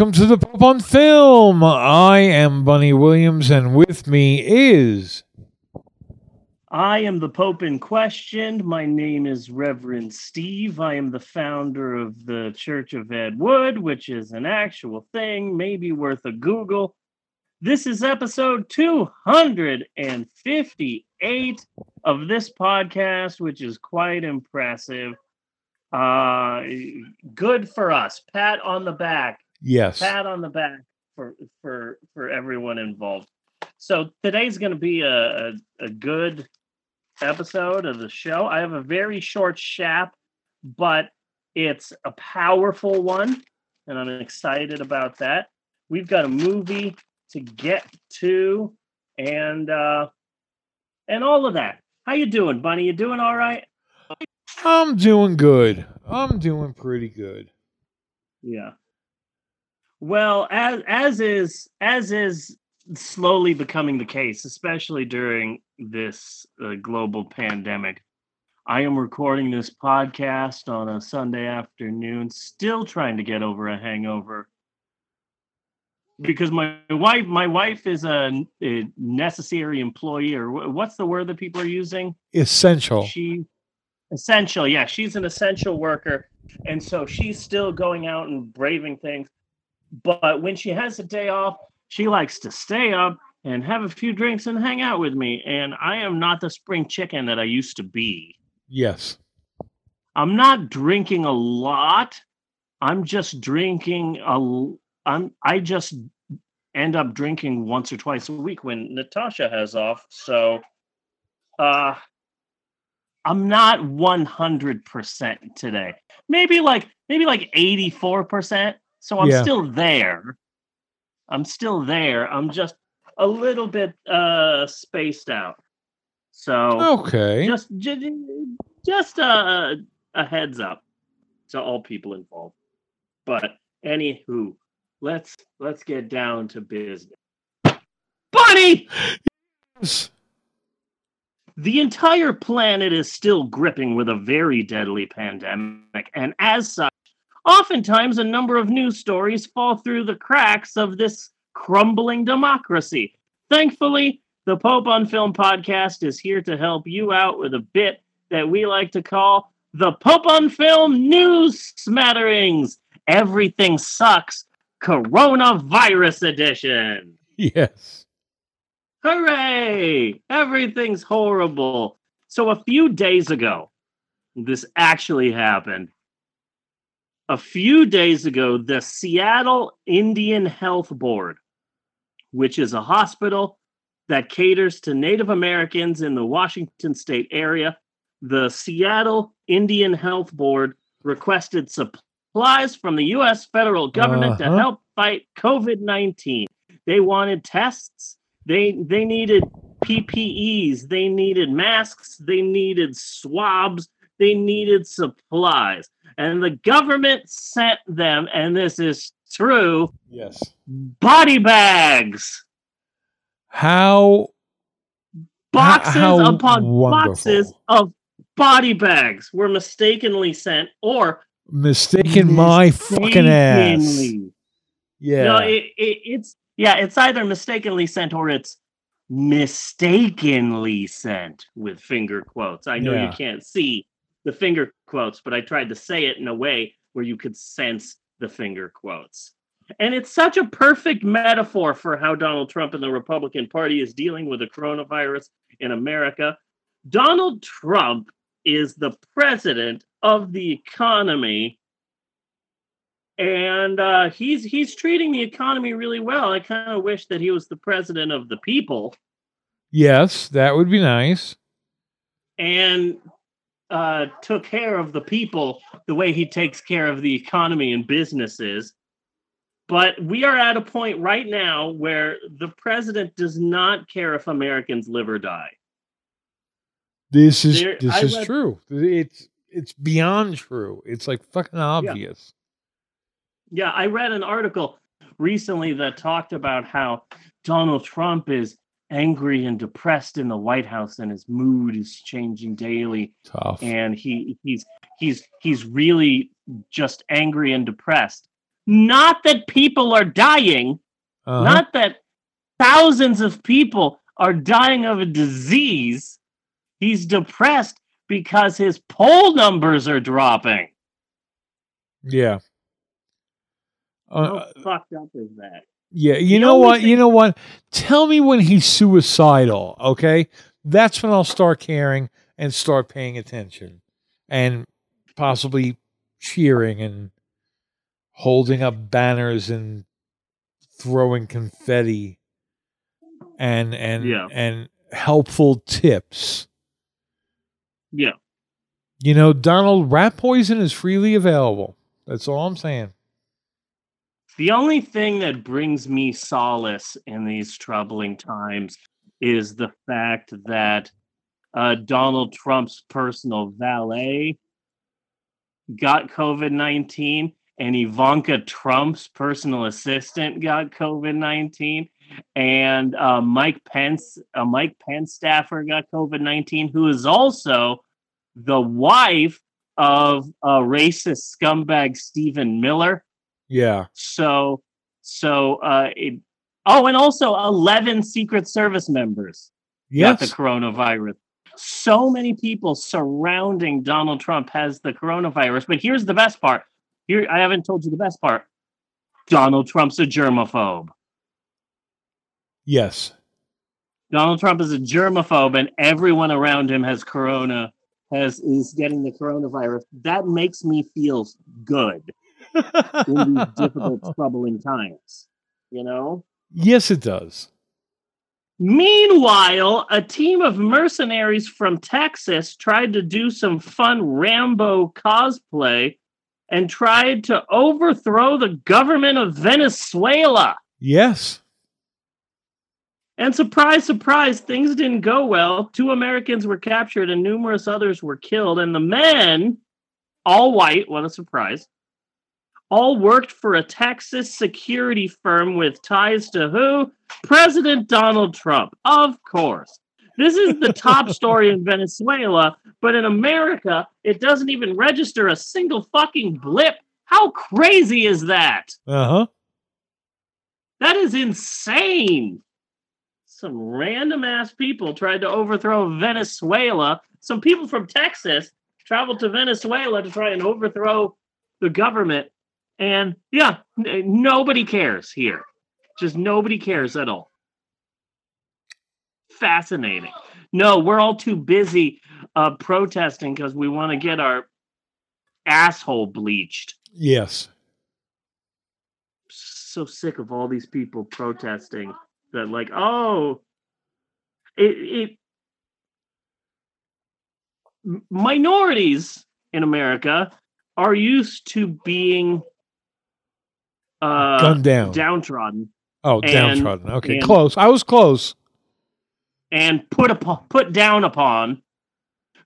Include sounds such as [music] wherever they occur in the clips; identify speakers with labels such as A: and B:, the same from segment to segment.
A: Welcome to the Pope on Film. I am Bunny Williams, and with me is.
B: I am the Pope in question. My name is Reverend Steve. I am the founder of the Church of Ed Wood, which is an actual thing, maybe worth a Google. This is episode 258 of this podcast, which is quite impressive. Uh, good for us. Pat on the back.
A: Yes.
B: Pat on the back for for for everyone involved. So today's going to be a, a a good episode of the show. I have a very short shap, but it's a powerful one, and I'm excited about that. We've got a movie to get to, and uh, and all of that. How you doing, Bunny? You doing all right?
A: I'm doing good. I'm doing pretty good.
B: Yeah. Well, as as is as is slowly becoming the case, especially during this uh, global pandemic. I am recording this podcast on a Sunday afternoon, still trying to get over a hangover because my wife my wife is a, a necessary employee or what's the word that people are using?
A: Essential.
B: She essential, yeah, she's an essential worker, and so she's still going out and braving things. But when she has a day off, she likes to stay up and have a few drinks and hang out with me. And I am not the spring chicken that I used to be.
A: Yes.
B: I'm not drinking a lot. I'm just drinking a. I'm. I just end up drinking once or twice a week when Natasha has off. So, uh, I'm not 100% today. Maybe like maybe like 84%. So I'm
A: Yeah.
B: still there. I'm still there. I'm just a little bit uh spaced out. So
A: Okay.
B: just ju- just a, a heads up to all people involved. But anywho, let's let's get down to business. Bunny!
A: Yes.
B: The entire planet is still gripping with a very deadly pandemic, and as such, oftentimes a number of news stories fall through the cracks of this crumbling democracy. Thankfully, the Pope on Film podcast is here to help you out with a bit that we like to call the Pope on Film News Smatterings. Everything sucks, Coronavirus Edition.
A: Yes.
B: Hooray! Everything's horrible. So, a few days ago, this actually happened. A few days ago, the Seattle Indian Health Board, which is a hospital that caters to Native Americans in the Washington state area, the Seattle Indian Health Board requested supplies from the U.S. federal government to
A: Uh-huh.
B: help fight COVID 19. They wanted tests, they they needed PPEs, they needed masks, they needed swabs, they needed supplies. And the government sent them, and this is true,
A: Yes.
B: body bags.
A: How
B: Boxes
A: how
B: upon boxes of body bags were mistakenly sent or
A: mistaken my fucking ass. Yeah.
B: No, it, it, it's yeah, it's either mistakenly sent or it's mistakenly sent with finger quotes. I know
A: Yeah.
B: you can't see the finger quotes, but I tried to say it in a way where you could sense the finger quotes. And it's such a perfect metaphor for how Donald Trump and the Republican Party is dealing with the coronavirus in America. Donald Trump is the president of the economy and uh, he's he's treating the economy really well. I kind of wish that he was the president of the people
A: yes, that would be nice.
B: and uh, took care of the people the way he takes care of the economy and businesses. But we are at a point right now where the president does not care if Americans live or die.
A: This is
B: There-
A: this
B: I
A: is
B: read-
A: true. It's it's beyond true. It's like fucking obvious.
B: Yeah, I read an article recently that talked about how Donald Trump is angry and depressed in the White House and his mood is changing daily
A: Tough.
B: and he he's he's he's really just angry and depressed. Not that people are dying,
A: Uh-huh.
B: not that thousands of people are dying of a disease. He's depressed because his poll numbers are dropping.
A: yeah. Uh,
B: How fucked up is that?
A: Yeah, you
B: The
A: know what?
B: thing-
A: You know what? Tell me when he's suicidal, okay? That's when I'll start caring and start paying attention and possibly cheering and holding up banners and throwing confetti and and
B: Yeah.
A: and helpful tips.
B: Yeah.
A: You know, Donald, rat poison is freely available. That's all I'm saying.
B: The only thing that brings me solace in these troubling times is the fact that uh, Donald Trump's personal valet got COVID 19 and Ivanka Trump's personal assistant got COVID 19 and uh, Mike Pence, a Mike Pence staffer got COVID 19, who is also the wife of uh, racist scumbag Stephen Miller.
A: Yeah.
B: So, so, uh, it, oh, and also 11 Secret Service members got the coronavirus. So many people surrounding Donald Trump has the coronavirus. But here's the best part. Here, I haven't told you the best part. Donald Trump's a germaphobe.
A: Yes.
B: Donald Trump is a germaphobe, and everyone around him has corona, has is getting the coronavirus. That makes me feel good in these [laughs] difficult, troubling times. You know.
A: yes, it does.
B: Meanwhile, a team of mercenaries from Texas tried to do some fun Rambo cosplay and tried to overthrow the government of Venezuela.
A: Yes.
B: And surprise, surprise, things didn't go well. Two Americans were captured and numerous others were killed. And the men, all white, what a surprise, all worked for a Texas security firm with ties to who? President Donald Trump. Of course. This is the top [laughs] story in Venezuela, but in America, it doesn't even register a single fucking blip. How crazy is that?
A: Uh huh.
B: That is insane. Some random ass people tried to overthrow Venezuela. Some people from Texas traveled to Venezuela to try and overthrow the government. And yeah, n- nobody cares here. Just nobody cares at all. Fascinating. No, we're all too busy uh, protesting because we want to get our asshole bleached
A: Yes.
B: so sick of all these people protesting that like oh it, it minorities in america are used to being uh
A: Gunned down.
B: downtrodden
A: oh,
B: and-
A: downtrodden. Okay,
B: and-
A: close. I was close.
B: and put upon, put down upon.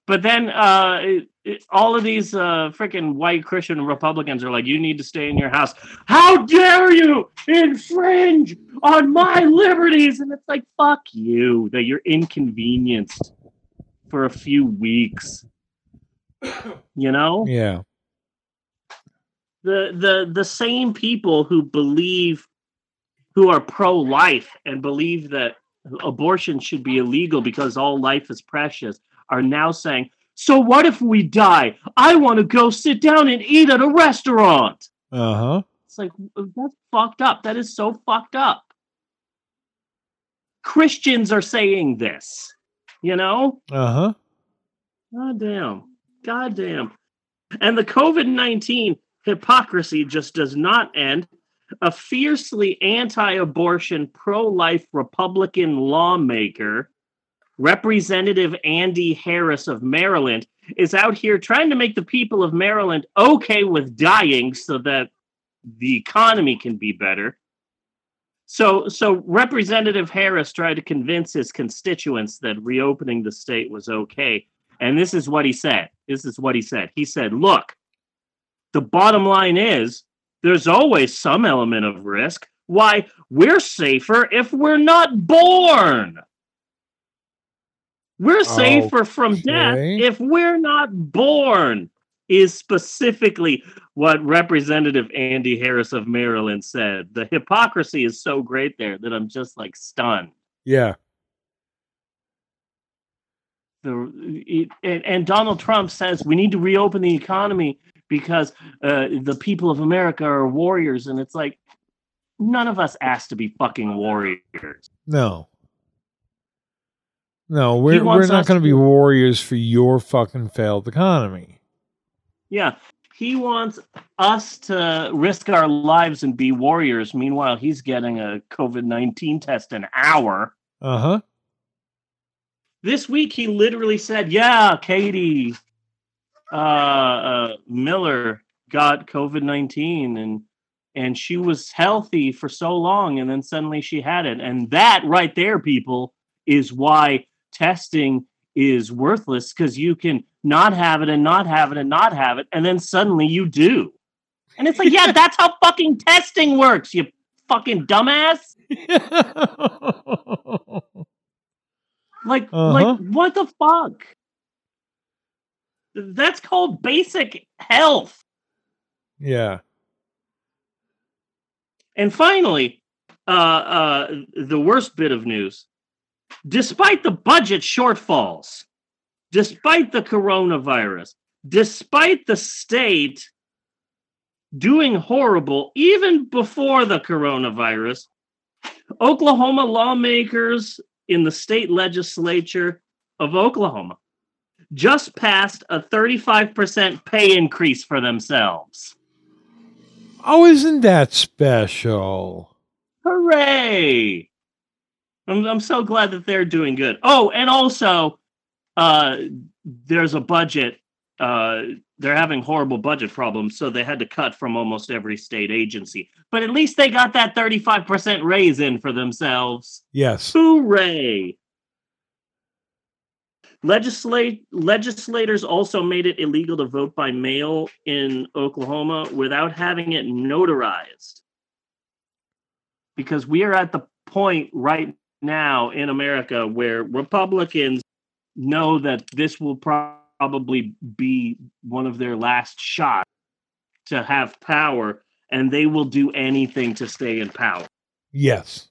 B: But then uh, it, it- all of these uh, freaking white Christian Republicans are like, "You need to stay in your house. How dare you infringe on my liberties?" And it's like, "Fuck you! That you're inconvenienced for a few weeks." You know
A: Yeah.
B: The the the same people who believe who are pro-life and believe that abortion should be illegal because all life is precious are now saying so what if we die i want to go sit down and eat at a restaurant
A: Uh huh.
B: it's like that's fucked up that is so fucked up christians are saying this you know
A: Uh huh.
B: God damn. God damn. And the COVID 19 hypocrisy just does not end. A fiercely anti abortion, pro life Republican lawmaker, Representative Andy Harris of Maryland, is out here trying to make the people of Maryland okay with dying so that the economy can be better. So, so Representative Harris tried to convince his constituents that reopening the state was okay. And this is what he said. This is what he said. He said, Look, the bottom line is there's always some element of risk. Why, we're safer if we're not born. We're safer from death if we're not born, is specifically what Representative Andy Harris of Maryland said. The hypocrisy is so great there that I'm just like stunned.
A: Yeah.
B: The it, and, and Donald Trump says we need to reopen the economy because uh, the people of America are warriors, and it's like none of us asked to be fucking warriors.
A: No. No, we're, we're not going to be warriors for your fucking failed economy.
B: Yeah, he wants us to risk our lives and be warriors. Meanwhile, he's getting a COVID nineteen test an hour.
A: Uh huh.
B: This week, he literally said, "Yeah, Katie uh, uh, Miller got COVID nineteen, and and she was healthy for so long, and then suddenly she had it, and that right there, people, is why testing is worthless because you can not have it and not have it and not have it, and then suddenly you do, and it's like, yeah, [laughs] that's how fucking testing works, you fucking dumbass." [laughs] Like,
A: Uh-huh.
B: like what the fuck? That's called basic health.
A: yeah.
B: And finally, uh, uh, the worst bit of news: despite the budget shortfalls, despite the coronavirus, despite the state doing horrible even before the coronavirus, Oklahoma lawmakers in the state legislature of Oklahoma just passed a 35% pay increase for themselves.
A: Oh, isn't that special?
B: Hooray! I'm, I'm so glad that they're doing good. Oh, and also, uh, there's a budget. Uh, they're having horrible budget problems, so they had to cut from almost every state agency. But at least they got that 35% raise in for themselves.
A: Yes.
B: Hooray! Legislate legislators also made it illegal to vote by mail in Oklahoma without having it notarized. Because we are at the point right now in America where Republicans know that this will pro- probably be one of their last shots to have power, and they will do anything to stay in power.
A: Yes.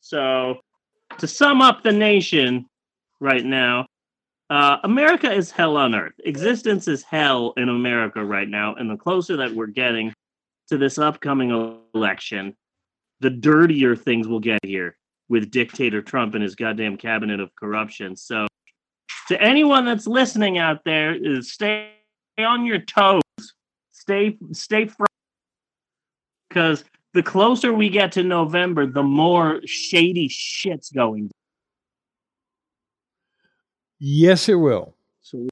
B: So, to sum up the nation right now, uh, America is hell on earth. Existence is hell in America right now. And the closer that we're getting to this upcoming election, the dirtier things will get here with dictator Trump and his goddamn cabinet of corruption. So, to anyone that's listening out there, is stay on your toes. Stay, stay, front. because the closer we get to November, the more shady shit's going.
A: Yes, it will.
B: So,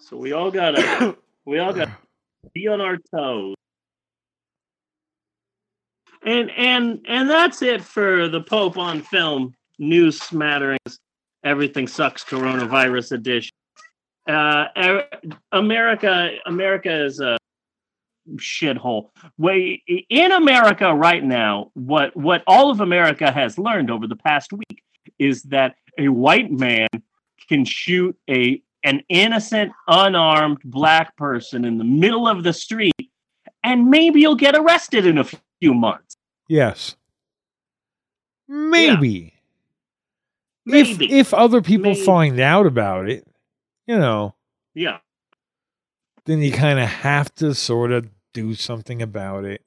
B: so we all gotta, we all gotta be on our toes. And and and that's it for the Pope on film news smatterings. Everything sucks coronavirus edition. Uh, er- America, America is a shithole. Way in America right now, what what all of America has learned over the past week is that a white man can shoot a an innocent, unarmed black person in the middle of the street, and maybe you'll get arrested in a few months.
A: Yes. Maybe.
B: Maybe.
A: If if other people
B: Maybe.
A: find out about it, you know,
B: yeah.
A: then you kind of have to sort of do something about it.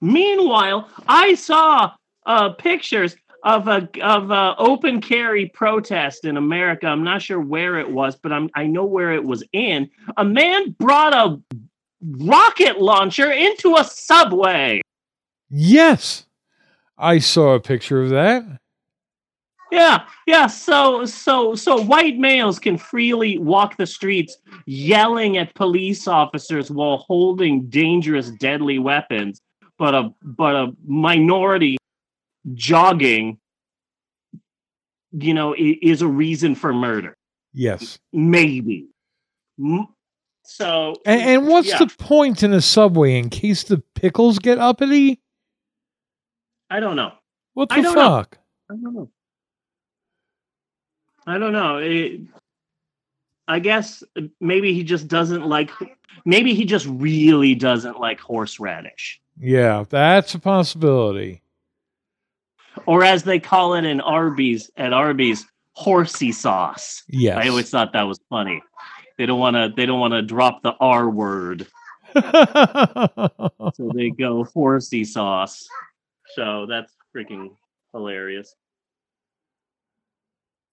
B: Meanwhile, I saw uh, pictures of a of a open carry protest in America. I'm not sure where it was, but I'm I know where it was in. A man brought a rocket launcher into a subway.
A: Yes. I saw a picture of that.
B: Yeah, yeah. So, so, so white males can freely walk the streets, yelling at police officers while holding dangerous, deadly weapons. But a but a minority jogging, you know, is a reason for murder.
A: Yes.
B: Maybe. So,
A: And, and what's
B: yeah,
A: the point in a subway in case the pickles get uppity?
B: I don't know.
A: What the
B: I don't know.
A: fuck?
B: I don't know. I don't know. It, I guess uh, maybe he just doesn't like. Maybe he just really doesn't like horseradish,
A: Yeah, that's a possibility.
B: Or as they call it in Arby's at Arby's, horsey sauce.
A: Yes.
B: I always thought that was funny. They don't want to. They don't want to drop the R word, [laughs] so they go horsey sauce. So that's freaking hilarious.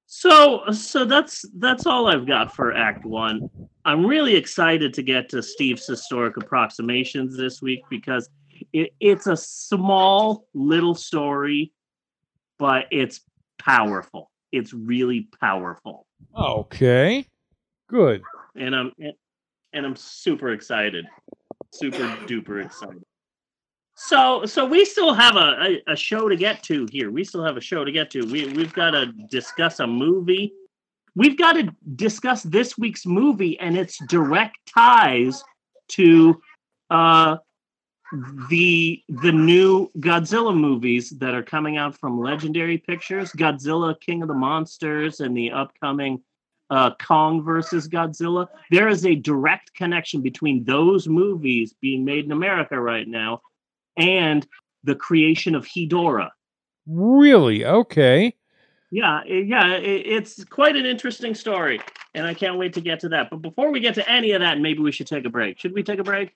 B: So so that's that's all I've got for Act One. I'm really excited to get to Steve's historic approximations this week because it, it's a small little story, but it's powerful. It's really powerful,
A: okay. Good.
B: and I'm and I'm super excited, super duper excited. So so we still have a, a, a show to get to here. We still have a show to get to. We we've got to discuss a movie. We've got to discuss this week's movie and its direct ties to uh the the new Godzilla movies that are coming out from Legendary Pictures, Godzilla King of the Monsters and the upcoming uh, Kong versus Godzilla. There is a direct connection between those movies being made in America right now and the creation of Hedora.
A: Really? Okay.
B: Yeah, yeah, it's quite an interesting story, and I can't wait to get to that. But before we get to any of that, maybe we should take a break. Should we take a break?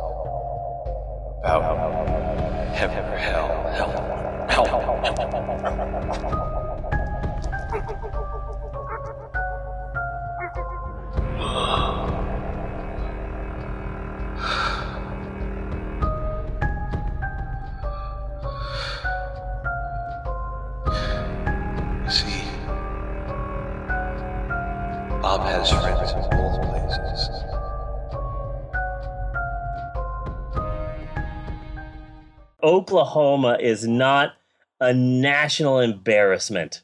C: about heaven or hell. Hell. Hell. You
B: Oklahoma is not a national embarrassment.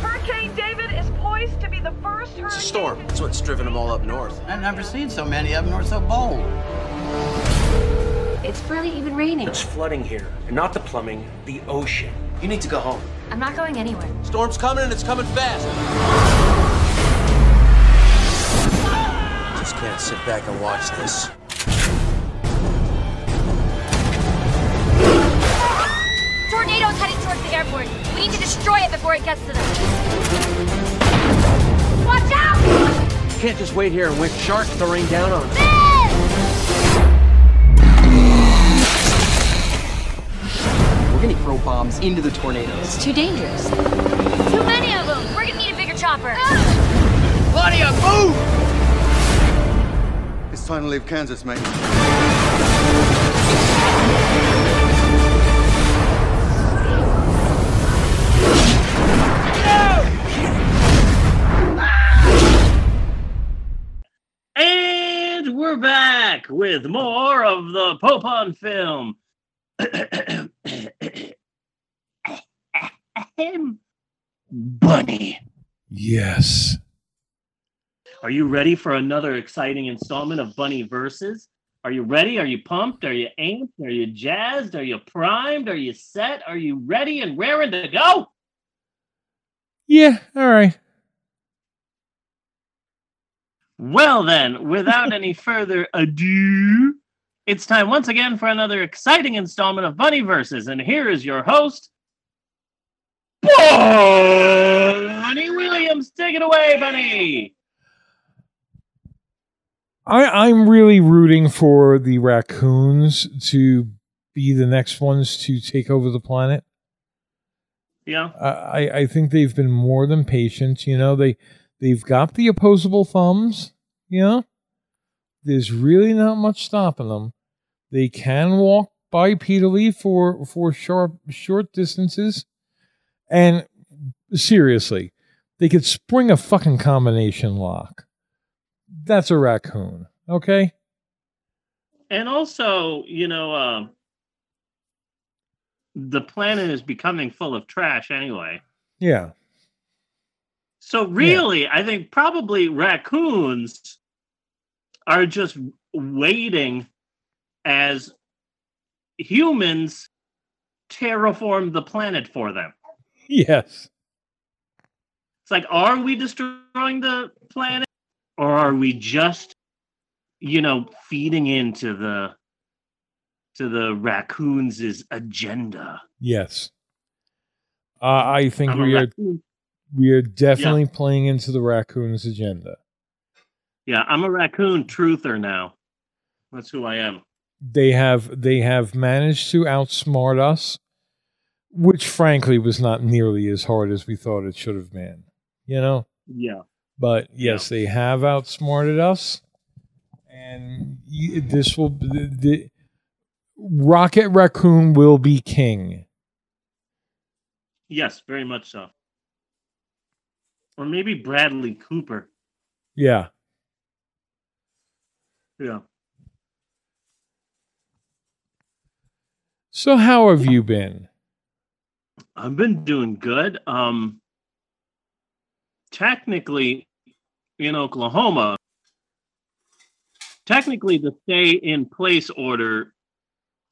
D: Hurricane David is poised to be the first hurricane.
E: It's a storm. That's what's driven them all up north.
F: I've never seen so many of them nor so bold.
G: It's barely even raining.
H: It's flooding here, and not the plumbing, the ocean.
E: You need to go home.
G: I'm not going anywhere.
E: Storm's coming and it's coming fast. Just can't sit back and watch this.
G: Tornado's heading towards the airport. We need to destroy it before it gets to them. Watch out!
H: You can't just wait here and wait sharks to rain down on us.
I: Throw bombs into the tornadoes.
G: It's too dangerous. Too many of them. We're gonna need a bigger chopper.
F: Claudia, move!
J: It's time to leave Kansas, mate.
B: And we're back with more of the Pope on [clears throat] [clears throat] Film. Bunny,
A: Yes.
B: are you ready for another exciting installment of Bunny Versus? Are you ready? Are you pumped? Are you amped? Are you jazzed? Are you primed? Are you set? Are you ready and raring to go?
A: Yeah. All right.
B: Well, then, without any [laughs] further ado, it's time once again for another exciting installment of Bunny Versus. And here is your host, Bunny Williams. Take it away, Bunny.
A: I, I'm really rooting for the raccoons to be the next ones to take over the planet.
B: Yeah.
A: I, I- I think they've been more than patient. You know, they they've got the opposable thumbs. You know, there's really not much stopping them. They can walk bipedally for for sharp short distances, and seriously, they could spring a fucking combination lock. That's a raccoon, okay?
B: And also, you know, um, the planet is becoming full of trash anyway.
A: Yeah,
B: So really, I think probably raccoons are just waiting as humans terraform the planet for them. [laughs]
A: yes,
B: It's like, are we destroying the planet, or are we just, you know, feeding into the to the raccoons' agenda?
A: yes. Uh, I think
B: I'm
A: we are
B: raccoon.
A: we are definitely playing into the raccoon's agenda.
B: Yeah, I'm a raccoon truther now. That's who I am.
A: they have they have managed to outsmart us which frankly was not nearly as hard as we thought it should have been you know
B: Yeah.
A: but yes they have outsmarted us and this will the, the rocket raccoon will be king
B: Yes, very much so. Or maybe Bradley Cooper.
A: yeah
B: Yeah.
A: so how have you been
B: I've been doing good. Um technically in Oklahoma, technically the stay in place order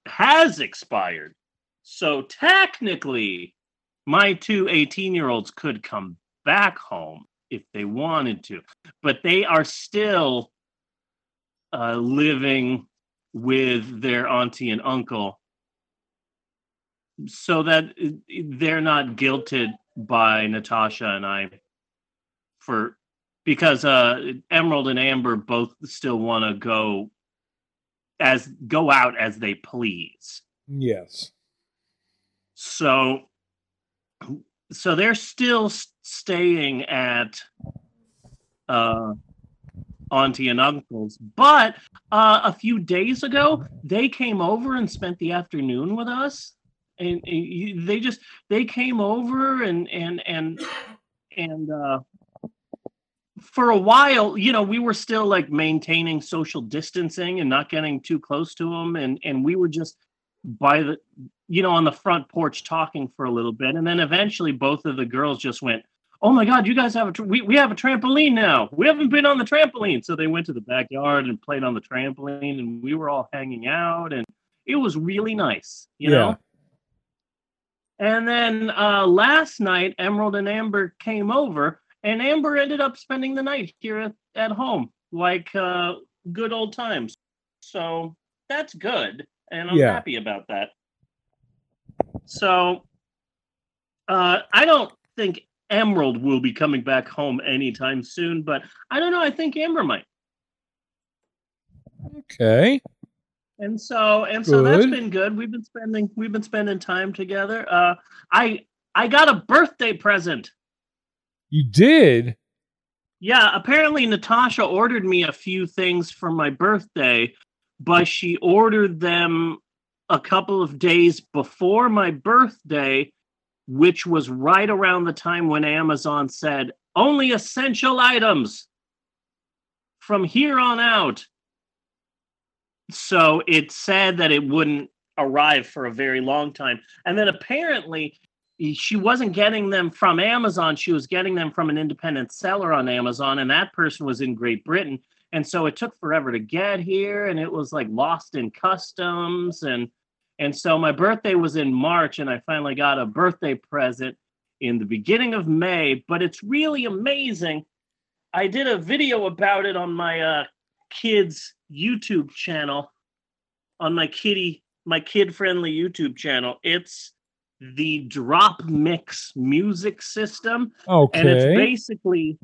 B: has expired. So technically my two 18-year-olds could come back home if they wanted to, but they are still uh, living with their auntie and uncle so that uh, they're not guilted by Natasha and I for because uh Emerald and Amber both still want to go as go out as they please.
A: yes
B: So so they're still staying at uh auntie and uncle's but uh a few days ago they came over and spent the afternoon with us and, and they just they came over and and and and uh for a while you know we were still like maintaining social distancing and not getting too close to them and and we were just by the you know on the front porch talking for a little bit and then eventually both of the girls just went oh my god you guys have a tr- we, we have a trampoline now. We haven't been on the trampoline. So they went to the backyard and played on the trampoline and we were all hanging out and it was really nice you
A: Yeah.
B: know and then uh last night emerald and amber came over and amber ended up spending the night here at, at home like uh good old times. So that's good and i'm
A: Yeah.
B: happy about that. So uh i don't think emerald will be coming back home anytime soon but i don't know i think amber might.
A: Okay
B: and so and so that's been good. We've been spending we've been spending time together. Uh i i got a birthday present.
A: You did?
B: Yeah, apparently Natasha ordered me a few things for my birthday, but she ordered them a couple of days before my birthday, which was right around the time when Amazon said only essential items from here on out. So it said that it wouldn't arrive for a very long time. And then apparently she wasn't getting them from Amazon. She was getting them from an independent seller on Amazon, and that person was in Great Britain. And so it took forever to get here, and it was like lost in customs. And and so my birthday was in March, and I finally got a birthday present in the beginning of May. But it's really amazing. I did a video about it on my uh, kids' YouTube channel, on my kitty, my kid-friendly YouTube channel. It's the drop mix music system. And it's basically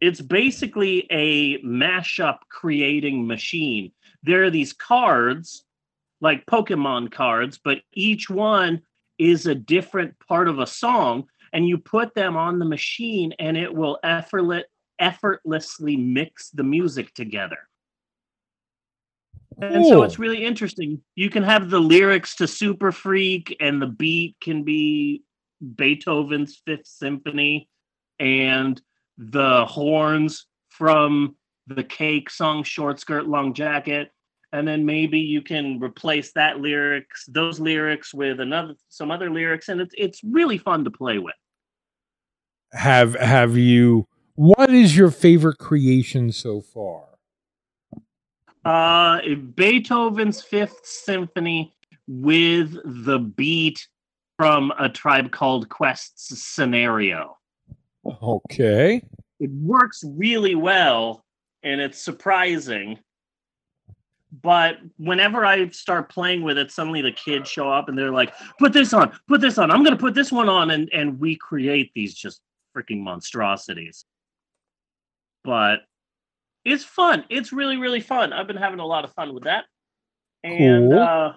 B: it's basically a mashup creating machine. There are these cards like pokemon cards but each one is a different part of a song and you put them on the machine and it will effortless effortlessly mix the music together And so it's really interesting. You can have the lyrics to Super Freak, and the beat can be Beethoven's Fifth Symphony, and the horns from the Cake song Short Skirt, Long Jacket. And then maybe you can replace that lyrics, those lyrics with another some other lyrics, and it's it's really fun to play with.
A: Have have you? What is your favorite creation so far?
B: Uh Beethoven's Fifth Symphony with the beat from a tribe called Quest's scenario.
A: Okay.
B: It works really well and it's surprising. But whenever I start playing with it, suddenly the kids show up and they're like, put this on, put this on, I'm gonna put this one on, and, and we create these just freaking monstrosities. But it's fun. It's really, really fun. I've been having a lot of fun with that. And
A: Cool.
B: uh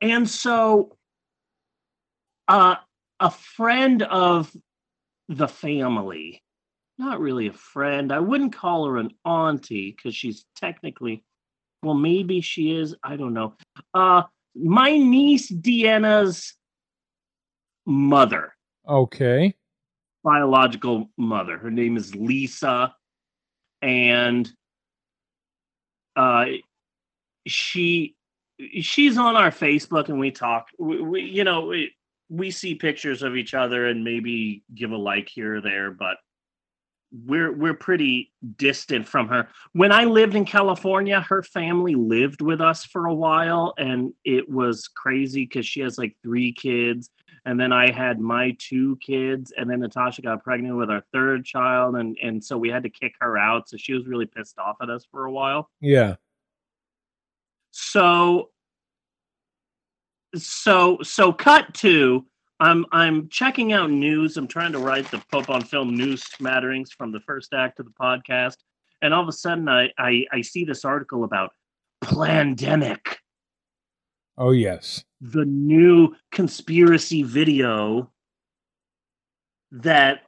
B: and so uh a friend of the family not really a friend i wouldn't call her an auntie because she's technically well maybe she is i don't know uh my niece deanna's mother
A: Okay.
B: Biological mother. Her name is lisa. And uh she she's on our facebook and we talk. We, we you know we, we see pictures of each other and maybe give a like here or there but we're we're pretty distant from her. When i lived in california her family lived with us for a while and it was crazy because she has like three kids and then i had my two kids and then natasha got pregnant with our third child and and so we had to kick her out so she was really pissed off at us for a while
A: Yeah.
B: so so so cut to i'm i'm checking out news i'm trying to write the pope on film news smatterings from the first act of the podcast and all of a sudden i i, I see this article about plandemic
A: Oh yes.
B: the new conspiracy video that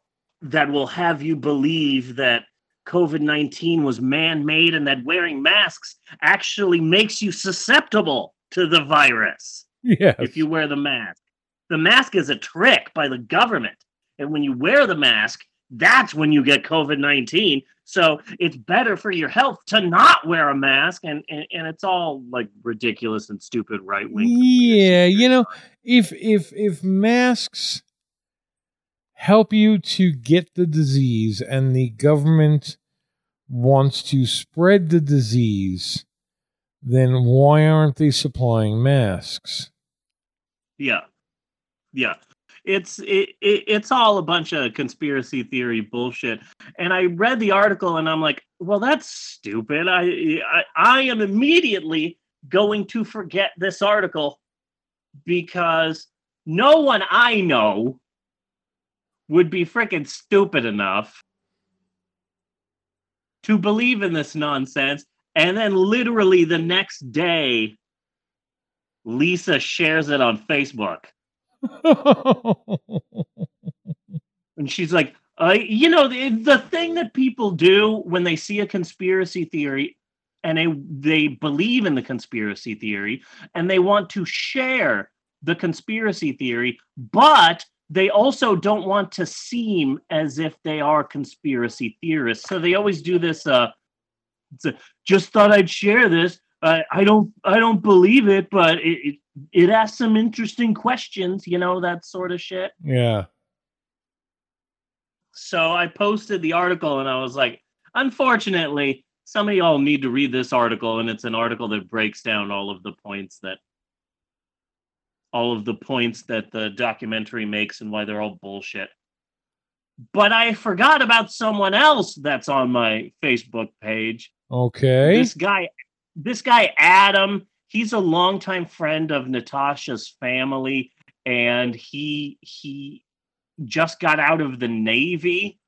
B: that will have you believe that COVID-19 was man-made and that wearing masks actually makes you susceptible to the virus
A: Yes.
B: if you wear the mask. The mask is a trick by the government. And when you wear the mask, that's when you get COVID 19. So it's better for your health to not wear a mask. And, and, and it's all like ridiculous and stupid right wing.
A: Yeah, you know, if if if masks help you to get the disease and the government wants to spread the disease, then why aren't they supplying masks?
B: Yeah. Yeah. It's it, it it's all a bunch of conspiracy theory bullshit. And I read the article and I'm like, well, that's stupid. I I, I am immediately going to forget this article because no one I know would be freaking stupid enough to believe in this nonsense. And then literally the next day, Lisa shares it on Facebook. And she's like, uh, you know, the, the thing that people do when they see a conspiracy theory and they they believe in the conspiracy theory and they want to share the conspiracy theory, but they also don't want to seem as if they are conspiracy theorists. So they always do this. Uh, a, just thought I'd share this. I I don't I don't believe it, but it, it it asks some interesting questions. You know that sort of shit.
A: yeah.
B: So I posted the article and I was like, unfortunately, some of y'all need to read this article, and it's an article that breaks down all of the points that all of the points that the documentary makes and why they're all bullshit. But I forgot about someone else that's on my Facebook page.
A: Okay.
B: This guy, this guy Adam, he's a longtime friend of Natasha's family, and he he just got out of the Navy.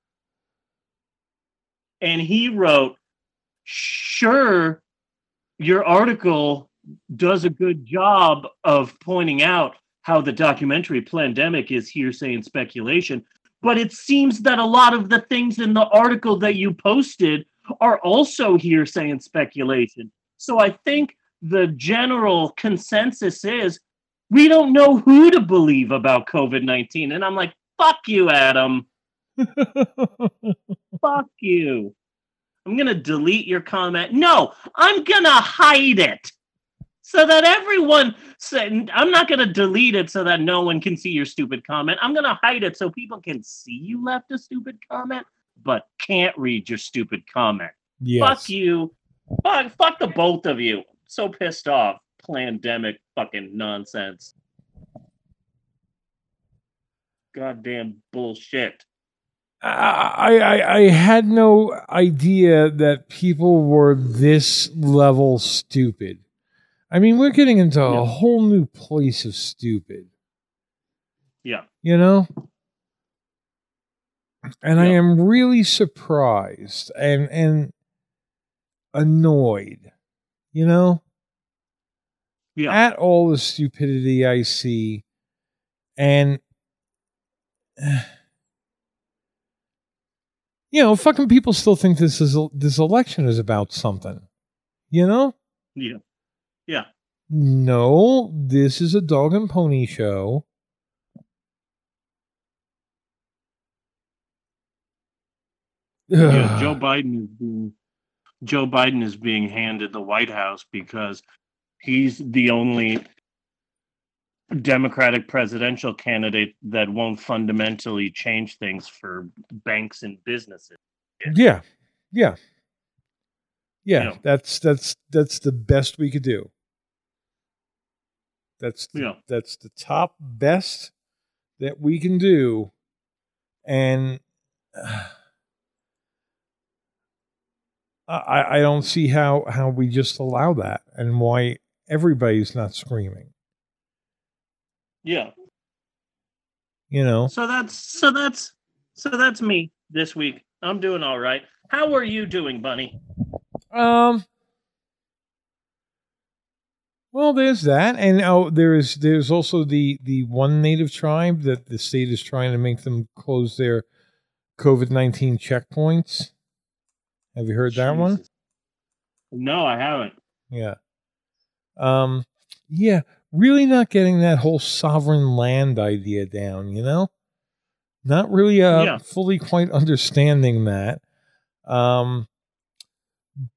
B: And he wrote, Sure, your article does a good job of pointing out how the documentary Plandemic is hearsay and speculation. But it seems that a lot of the things in the article that you posted are also hearsay and speculation. So I think the general consensus is we don't know who to believe about COVID 19. And I'm like, fuck you, Adam. [laughs] fuck you. I'm going to delete your comment. No, I'm going to hide it so that everyone said, I'm not going to delete it so that no one can see your stupid comment. I'm going to hide it so people can see you left a stupid comment, but can't read your stupid comment.
A: Yes.
B: Fuck you. Fuck, fuck the both of you. So pissed off. Pandemic fucking nonsense. Goddamn bullshit.
A: I, I I had no idea that people were this level stupid. I mean, we're getting into a whole new place of stupid,
B: Yeah.
A: you know? And I am really surprised and and annoyed, you know,
B: Yeah.
A: at all the stupidity I see and [sighs] you know, fucking people still think this is this election is about something. You know?
B: Yeah. Yeah.
A: No, this is a dog and pony show.
B: yeah, [sighs] Joe Biden is being Joe Biden is being handed the White House because he's the only Democratic presidential candidate that won't fundamentally change things for banks and businesses.
A: Yeah. Yeah. Yeah, that's that's that's the best we could do. That's the,
B: Yeah.
A: that's the top best that we can do and uh, I, I don't see how, how we just allow that and why everybody's not screaming.
B: Yeah.
A: You know,
B: So that's so that's so that's me this week. I'm doing all right. How are you doing, Bunny?
A: Um. Well, there's that, and oh, there's there's also the the one native tribe that the state is trying to make them close their COVID nineteen checkpoints. Have you heard that one?
B: No, I haven't.
A: Yeah. Um. Yeah, really not getting that whole sovereign land idea down. You know, not really uh
B: Yeah.
A: fully quite understanding that. Um.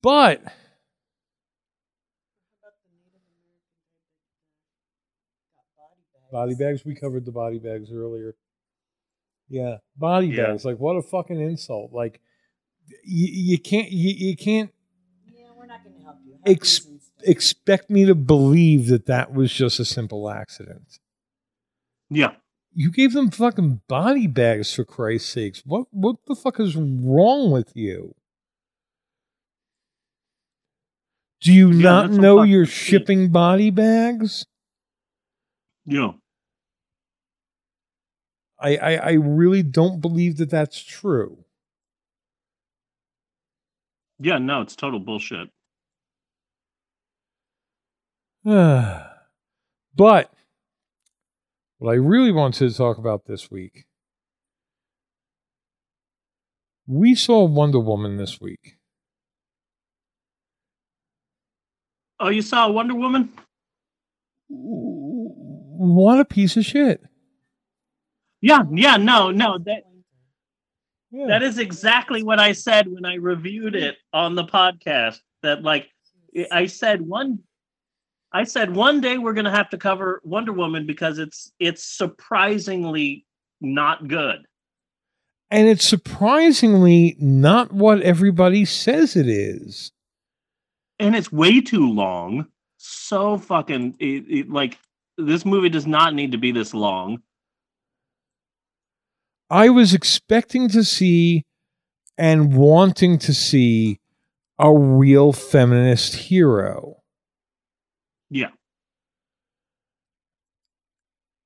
A: But body bags. We covered the body bags earlier. Yeah, body
B: Yeah.
A: bags. Like what a fucking insult. Like you, you can't you, you can't ex- expect me to believe that that was just a simple accident.
B: Yeah.
A: You gave them fucking body bags for Christ's sakes. What what the fuck is wrong with you? Do you
B: Yeah,
A: not know you're
B: shit.
A: shipping body bags?
B: Yeah.
A: I, I I really don't believe that that's true.
B: Yeah, no, it's total bullshit. [sighs]
A: but what I really wanted to talk about this week, we saw Wonder Woman this week.
B: Oh, you saw Wonder Woman?
A: What a piece of shit.
B: Yeah, yeah, no, no, that
A: Yeah.
B: that is exactly what I said when I reviewed it on the podcast. That like I said one I said one day we're gonna have to cover Wonder Woman because it's it's surprisingly not good.
A: And it's surprisingly not what everybody says it is.
B: And it's way too long. So fucking it, it, like this movie does not need to be this long.
A: I was expecting to see and wanting to see a real feminist hero.
B: Yeah.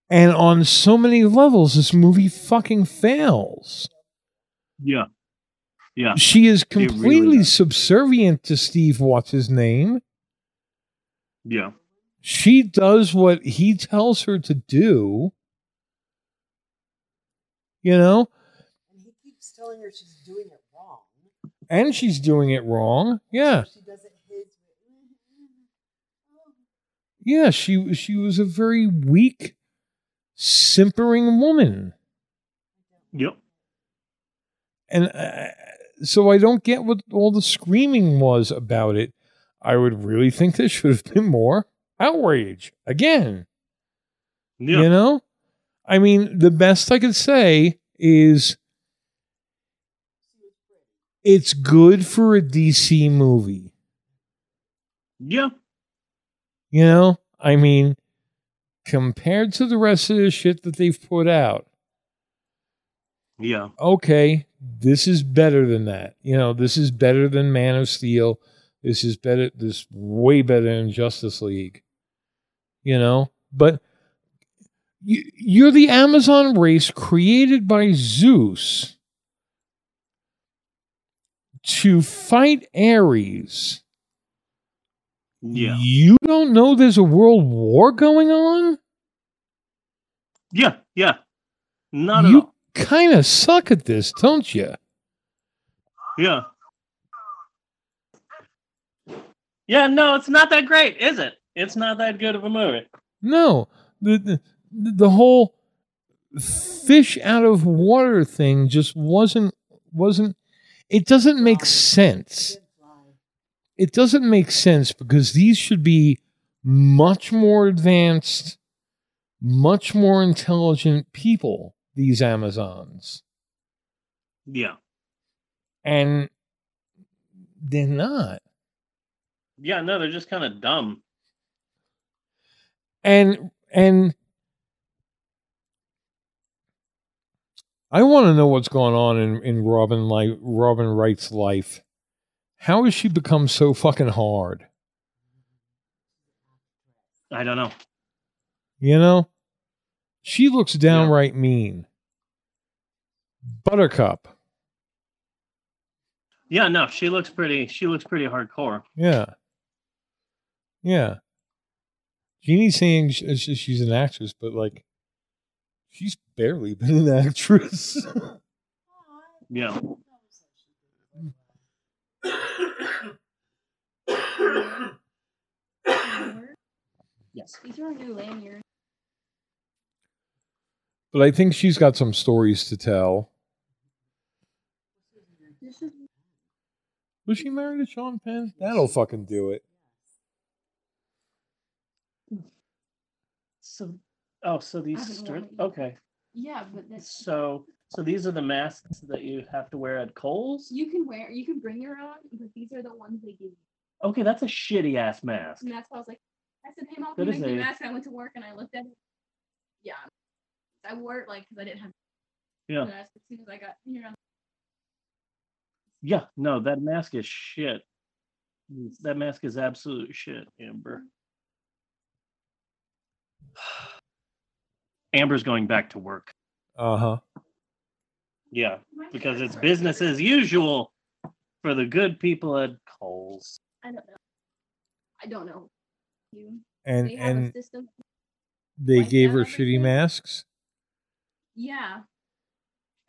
A: And on so many levels, this movie fucking fails.
B: Yeah. Yeah.
A: She is
B: really
A: completely subservient to Steve, what's his name.
B: Yeah.
A: She does what he tells her to do. You know?
J: And he keeps telling her she's doing it wrong.
A: and she's doing it wrong. Yeah. Yeah, she she was a very weak, simpering woman,
B: Yep.
A: and uh, so I don't get what all the screaming was about it. I would really think there should have been more outrage again.
B: Yeah.
A: You know, I mean, the best I could say is it's good for a DC movie.
B: Yeah.
A: You know, I mean, compared to the rest of the shit that they've put out,
B: Yeah.
A: okay, this is better than that. You know, this is better than Man of Steel. This is better. This way better than Justice League. You know, but you're the Amazon race created by Zeus to fight Ares.
B: Yeah.
A: You don't know there's a world war going on?
B: Yeah. Yeah. Not at
A: you kind of suck at this, don't you?
B: Yeah. Yeah, no, it's not that great, is it? It's not that good of a movie.
A: No, the the, the whole fish out of water thing just wasn't wasn't. It doesn't make sense. It doesn't make sense because these should be much more advanced, much more intelligent people. These Amazons,
B: Yeah.
A: and they're not.
B: Yeah, no, they're just kind of dumb.
A: and and I want to know what's going on in in Robin like Robin Wright's life. How has she become so fucking hard?
B: I don't know.
A: You know, she looks downright mean. Buttercup,
B: Yeah, no, she looks pretty. She looks pretty hardcore.
A: yeah, yeah. Jeannie's saying sh- sh- she's an actress, but like, she's barely been an actress. [laughs]
B: Yeah. Yes.
G: These are our new lanyards.
A: but I think she's got some stories to tell. Was she married to Sean Penn? That'll fucking do it.
B: So, oh, so these
G: haven't
B: strip.
G: worn.
B: Okay.
G: yeah, but that's
B: So, so these are the masks that you have to wear at Kohl's.
G: you can wear you can bring your own, but these are the ones they give you.
B: Okay, that's a shitty ass mask.
G: And that's why I was like, I said, hey mom,
B: That
G: can you
B: is
G: make me
B: a-
G: a mask? I went to work and I looked at it. Yeah. I wore it like because I didn't have
B: Yeah.
G: as soon as I got here
B: Yeah. No, that mask is shit. That mask is absolute shit, Amber. Mm. [sighs] [sighs] [sighs] Amber's going back to work.
A: Uh huh.
B: Yeah, because it's business as usual for the good people at Kohl's.
G: I don't know. I don't know. You
A: And
G: they have
A: and
G: a system.
A: they
G: wipe
A: gave her shitty
G: everything?
A: masks.
G: Yeah.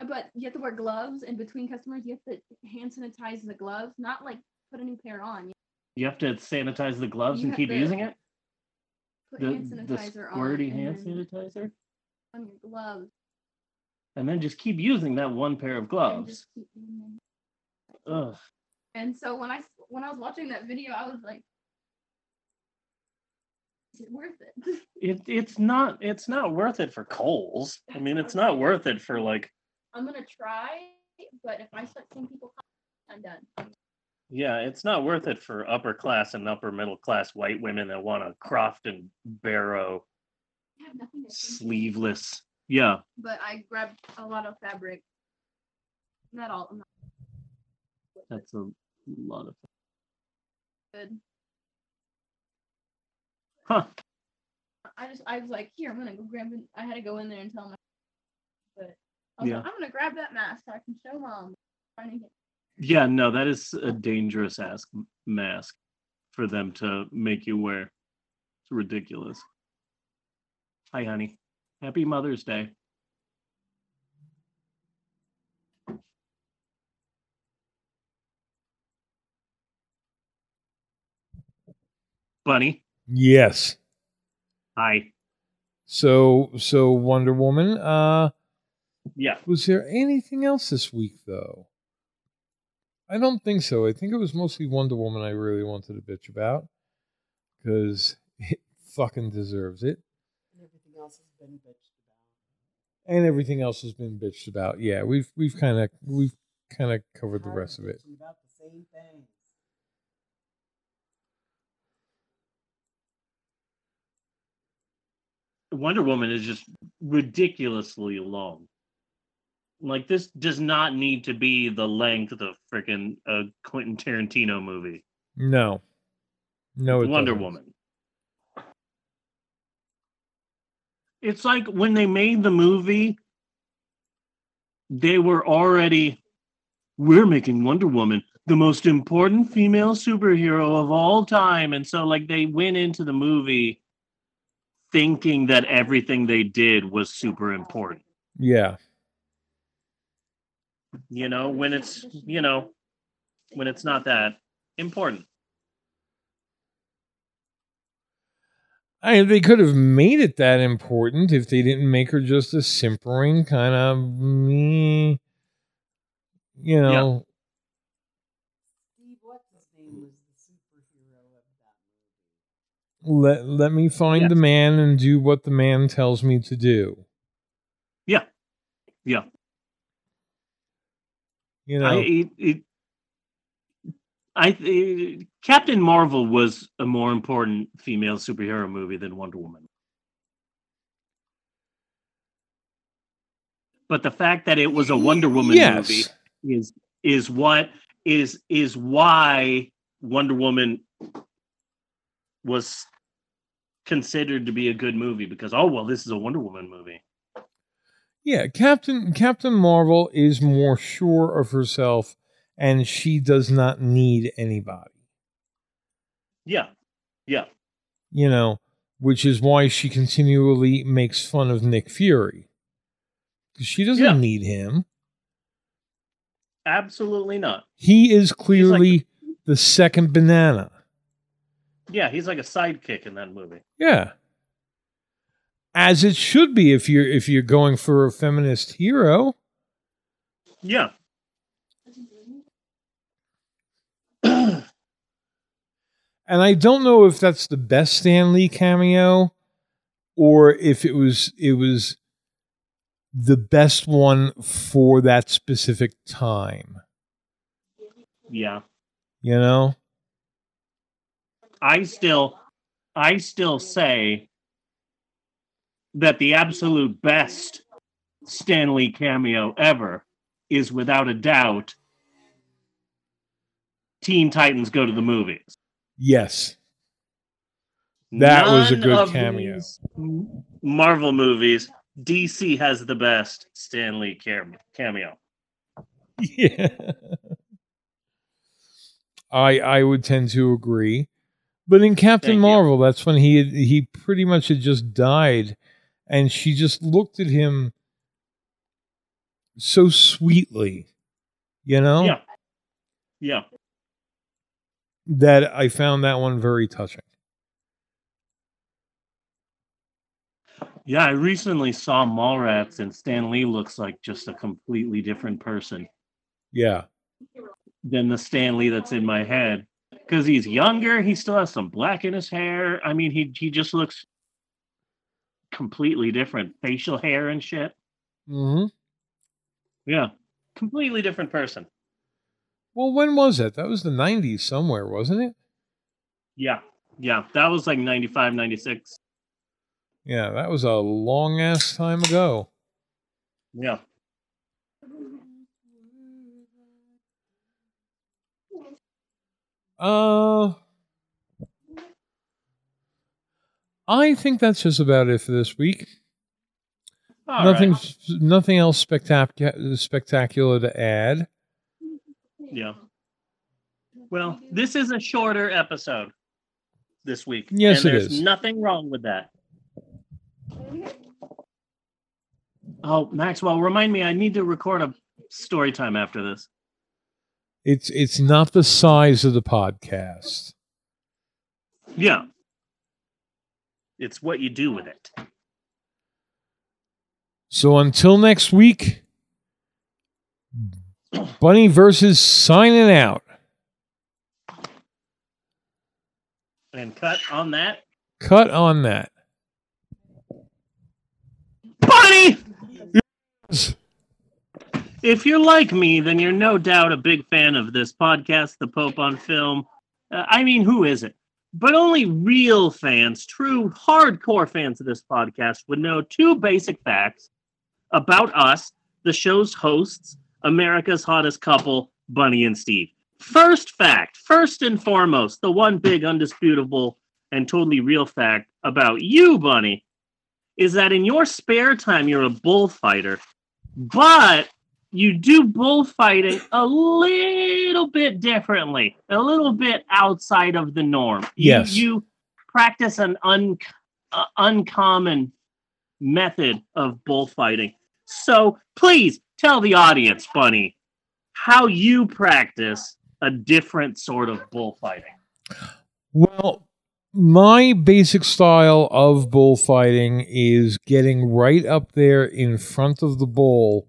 G: But you have to wear gloves and between customers you have to hand sanitize the gloves, not like put a new pair on. You
B: You have to sanitize the gloves
G: You
B: and keep
G: to
B: using it.
G: put
B: The,
G: hand
B: the
G: sanitizer on
B: squirty
G: and
B: hand
G: then
B: sanitizer,
G: on your gloves.
B: and then just keep using that one pair of gloves.
G: just keep doing that.
B: Ugh.
G: And so when I when I was watching that video, I was like, "Is it worth it?" [laughs]
B: It it's not it's not worth it for Kohl's. I mean, it's not worth it for like
G: I'm gonna try, but if I start seeing people, I'm done.
B: yeah, it's not worth it for upper class and upper middle class white women that want to Croft and Barrow
G: I have nothing
B: sleeveless. Yeah,
G: But I grabbed a lot of fabric. Not all. Not
B: that's a lot of
G: good.
B: huh.
G: I just I was like, here, I'm gonna go grab it. I had to go in there and tell my but I was
B: Yeah.
G: like, I'm gonna grab that mask so I can show mom. Trying to get
B: Yeah, no, that is a dangerous ass mask for them to make you wear. It's ridiculous. Hi, honey. Happy Mother's Day. Bunny.
A: Yes.
B: Hi.
A: So so Wonder Woman. Uh
B: yeah.
A: Was there anything else this week though? I don't think so. I think it was mostly Wonder Woman I really wanted to bitch about. Cause [laughs] it fucking deserves it.
J: Everything else has been bitched about.
A: And everything else has been bitched about. Yeah, we've we've kind of we've kind of covered the rest of it.
J: About the same thing.
B: Wonder Woman is just ridiculously long. Like this does not need to be the length of the freaking a Quentin Tarantino movie.
A: No, no, it
B: Wonder
A: doesn't.
B: Woman. It's like when they made the movie, they were already, we're making Wonder Woman the most important female superhero of all time. And so, like, they went into the movie thinking that everything they did was super important.
A: Yeah,
B: You know, when it's, you know, when it's not that important.
A: I they could have made it that important if they didn't make her just a simpering kind of me. You know,
J: Steve, what's his name was the superhero of that movie?
A: let let me find
B: Yes.
A: the man and do what the man tells me to do.
B: Yeah. Yeah.
A: You know,
B: I it, it I th- Captain Marvel was a more important female superhero movie than Wonder Woman. But the fact that it was a Wonder Woman
A: yes,
B: movie is is what is is why Wonder Woman was considered to be a good movie because oh well this is a Wonder Woman movie.
A: yeah. Captain Captain Marvel is more sure of herself, and she does not need anybody.
B: Yeah. Yeah.
A: You know, which is why she continually makes fun of Nick Fury. She doesn't
B: Yeah.
A: need him.
B: Absolutely not.
A: He is clearly the second banana.
B: Yeah, he's like a sidekick in that movie.
A: Yeah. As it should be if you're if you're going for a feminist hero.
B: Yeah.
A: And I don't know if that's the best Stan Lee cameo or if it was it was the best one for that specific time.
B: Yeah.
A: You know?
B: I still I still say that the absolute best Stan Lee cameo ever is without a doubt Teen Titans Go to the Movies.
A: Yes. That was a good cameo.
B: Marvel movies, DC has the best Stan Lee cam- cameo.
A: Yeah. I I would tend to agree. But in Captain
B: Thank you.
A: Marvel, that's when he had, he pretty much had just died and she just looked at him so sweetly, you know?
B: Yeah. Yeah.
A: That I found that one very touching.
B: Yeah, I recently saw Mallrats and Stan Lee looks like just a completely different person.
A: Yeah.
B: than the Stan Lee that's in my head because he's younger. He still has some black in his hair. I mean, he he just looks completely different, facial hair and shit.
A: hmm
B: Yeah, completely different person.
A: Well, when was it? That was the 90s somewhere, wasn't it?
B: Yeah, yeah, that was like 95, 96.
A: Yeah, that was a long ass time ago.
B: Yeah,
A: Uh I think that's just about it for this week.
B: All
A: nothing
B: right.
A: nothing else spectacular spectacular to add.
B: Yeah. Well, this is a shorter episode this week.
A: Yes,
B: and
A: it
B: there's
A: is.
B: Nothing wrong with that. Oh, Maxwell, remind me, I need to record a story time after this.
A: It's it's not the size of the podcast.
B: Yeah, It's what you do with it.
A: So until next week, Bunny Versus signing out.
B: And cut on that.
A: Cut on that.
B: Bunny! If you're like me, then you're no doubt a big fan of this podcast, The Pope on Film. Uh, I mean, who isn't? But only real fans, true hardcore fans of this podcast, would know two basic facts about us, the show's hosts, America's hottest couple, Bunny and Steve. First fact, first and foremost, the one big, undisputable, and totally real fact about you, Bunny, is that in your spare time, you're a bullfighter, but you do bullfighting a little bit differently, a little bit outside of the norm. You-
A: Yes.
B: You, practice an un, uh, uncommon method of bullfighting. So please tell the audience, Bunny, how you practice a different sort of bullfighting.
A: Well, my basic style of bullfighting is getting right up there in front of the bull,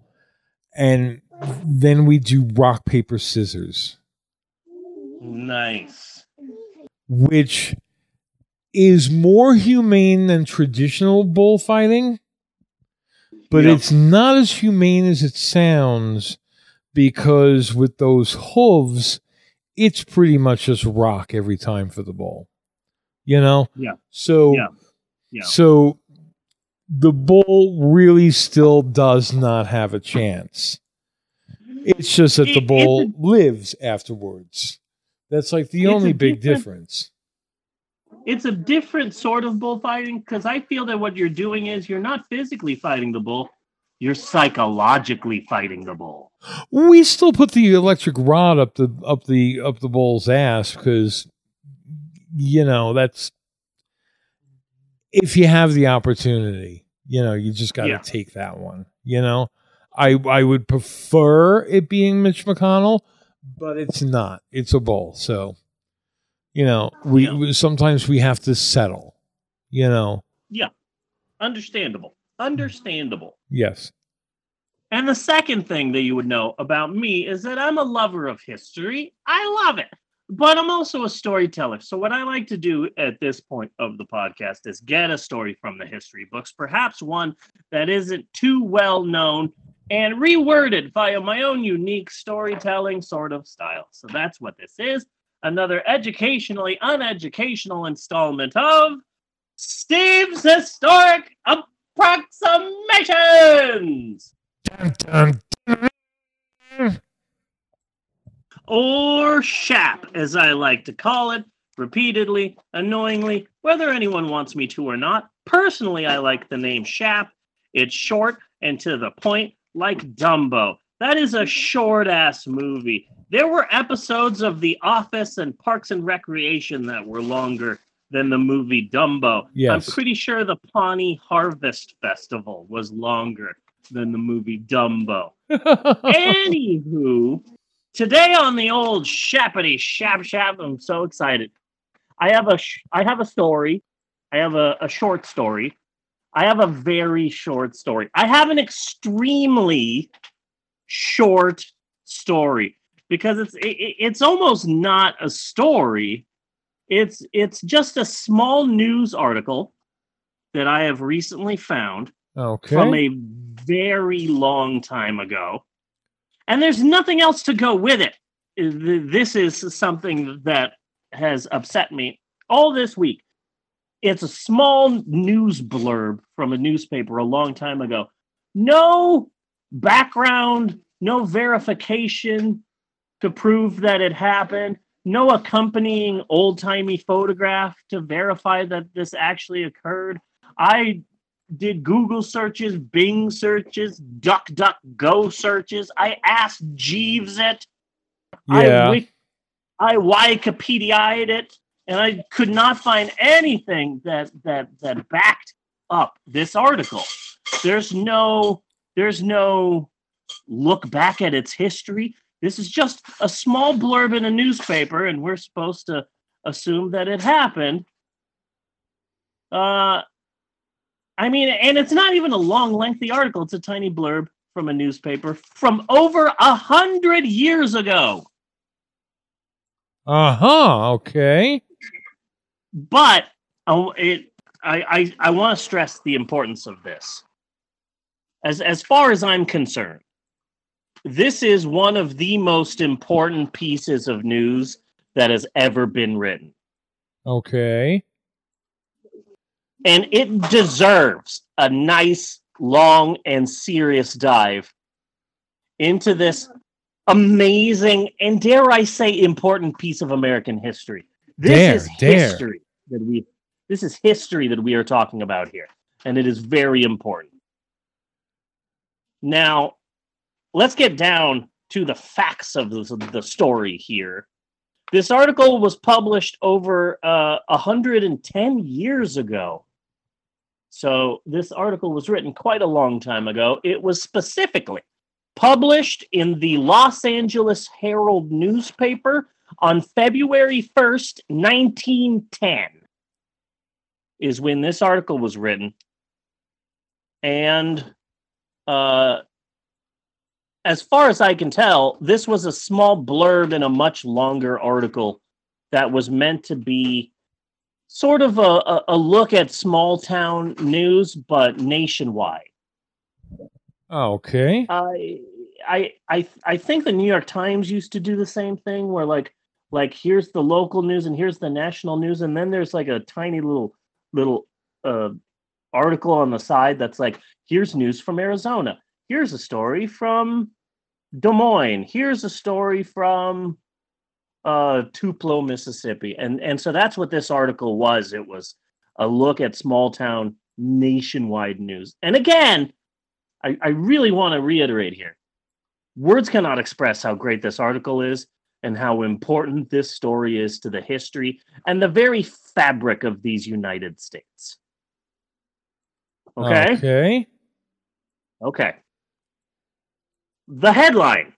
A: and then we do rock, paper, scissors,
B: Nice.
A: which is more humane than traditional bullfighting, but
B: Yeah.
A: it's not as humane as it sounds because with those hooves, it's pretty much just rock every time for the bull. You know?
B: Yeah.
A: So
B: Yeah. Yeah.
A: so the bull really still does not have a chance. It's just that the bull lives afterwards. That's like the
B: It's
A: only big difference.
B: It's a different sort of bullfighting because I feel that what you're doing is you're not physically fighting the bull, you're psychologically fighting the bull.
A: We still put the electric rod up the up the up the bull's ass because you know that's if you have the opportunity, you know, you just got to
B: Yeah.
A: take that one. You know, I I would prefer it being Mitch McConnell, but it's not. It's a bull, so you know we,
B: Yeah.
A: we sometimes we have to settle. You know,
B: Yeah. Understandable. Understandable.
A: yes,
B: And the second thing that you would know about me is that I'm a lover of history. I love it. But I'm also a storyteller. So, what I like to do at this point of the podcast is get a story from the history books, perhaps one that isn't too well known, and reword it via my own unique storytelling sort of style. So, that's what this is another educationally uneducational installment of Steve's Historic Approximations.
A: dun, dun, dun.
B: or SHAP, as I like to call it, repeatedly, annoyingly, whether anyone wants me to or not. Personally, I like the name SHAP. It's short and to the point, like Dumbo. That is a short ass movie. There were episodes of The Office and Parks and Recreation that were longer than the movie Dumbo.
A: Yes.
B: I'm pretty sure the Pawnee Harvest Festival was longer than the movie Dumbo. [laughs] Anywho, today on the old shappity shap shap, I'm so excited. I have a sh- I have a story. I have a, a short story. I have a very short story. I have an extremely short story because it's it, it- it's almost not a story. It's it's just a small news article that I have recently found
A: okay.
B: from a very long time ago. And there's nothing else to go with it. This is something that has upset me all this week. It's a small news blurb from a newspaper a long time ago. No background, no verification to prove that it happened, no accompanying old timey photograph to verify that this actually occurred. I did Google searches, Bing searches, DuckDuckGo searches. I asked Jeeves it.
A: Yeah.
B: I, I Wikipedia'd it, and I could not find anything that that that backed up this article. There's no there's no look back at its history. This is just a small blurb in a newspaper, and we're supposed to assume that it happened. Uh, I mean, and it's not even a long, lengthy article. It's a tiny blurb from a newspaper from over a hundred years ago.
A: Uh huh. Okay.
B: But it, I, I, I want to stress the importance of this. As as far as I'm concerned, this is one of the most important pieces of news that has ever been written.
A: Okay.
B: and it deserves a nice, long, and serious dive into this amazing and dare I say important piece of American history. This
A: Dare,
B: is
A: dare.
B: history that we this is history that we are talking about here, and it is very important. Now, let's get down to the facts of the, story here. This article was published over uh, 110 years ago. So, this article was written quite a long time ago. It was specifically published in the Los Angeles Herald newspaper on February 1st, 1910, is when this article was written. And uh, as far as I can tell, this was a small blurb in a much longer article that was meant to be sort of a, a, look at small town news, but nationwide.
A: Okay.
B: I I I I think the New York Times used to do the same thing where like like here's the local news and here's the national news and then there's like a tiny little little uh article on the side that's like here's news from Arizona. Here's a story from Des Moines. Here's a story from uh Tupelo, Mississippi. And and so that's what this article was. It was a look at small town nationwide news. And again, I, I really want to reiterate here words cannot express how great this article is and how important this story is to the history and the very fabric of these United States. Okay?
A: Okay.
B: Okay. The headline,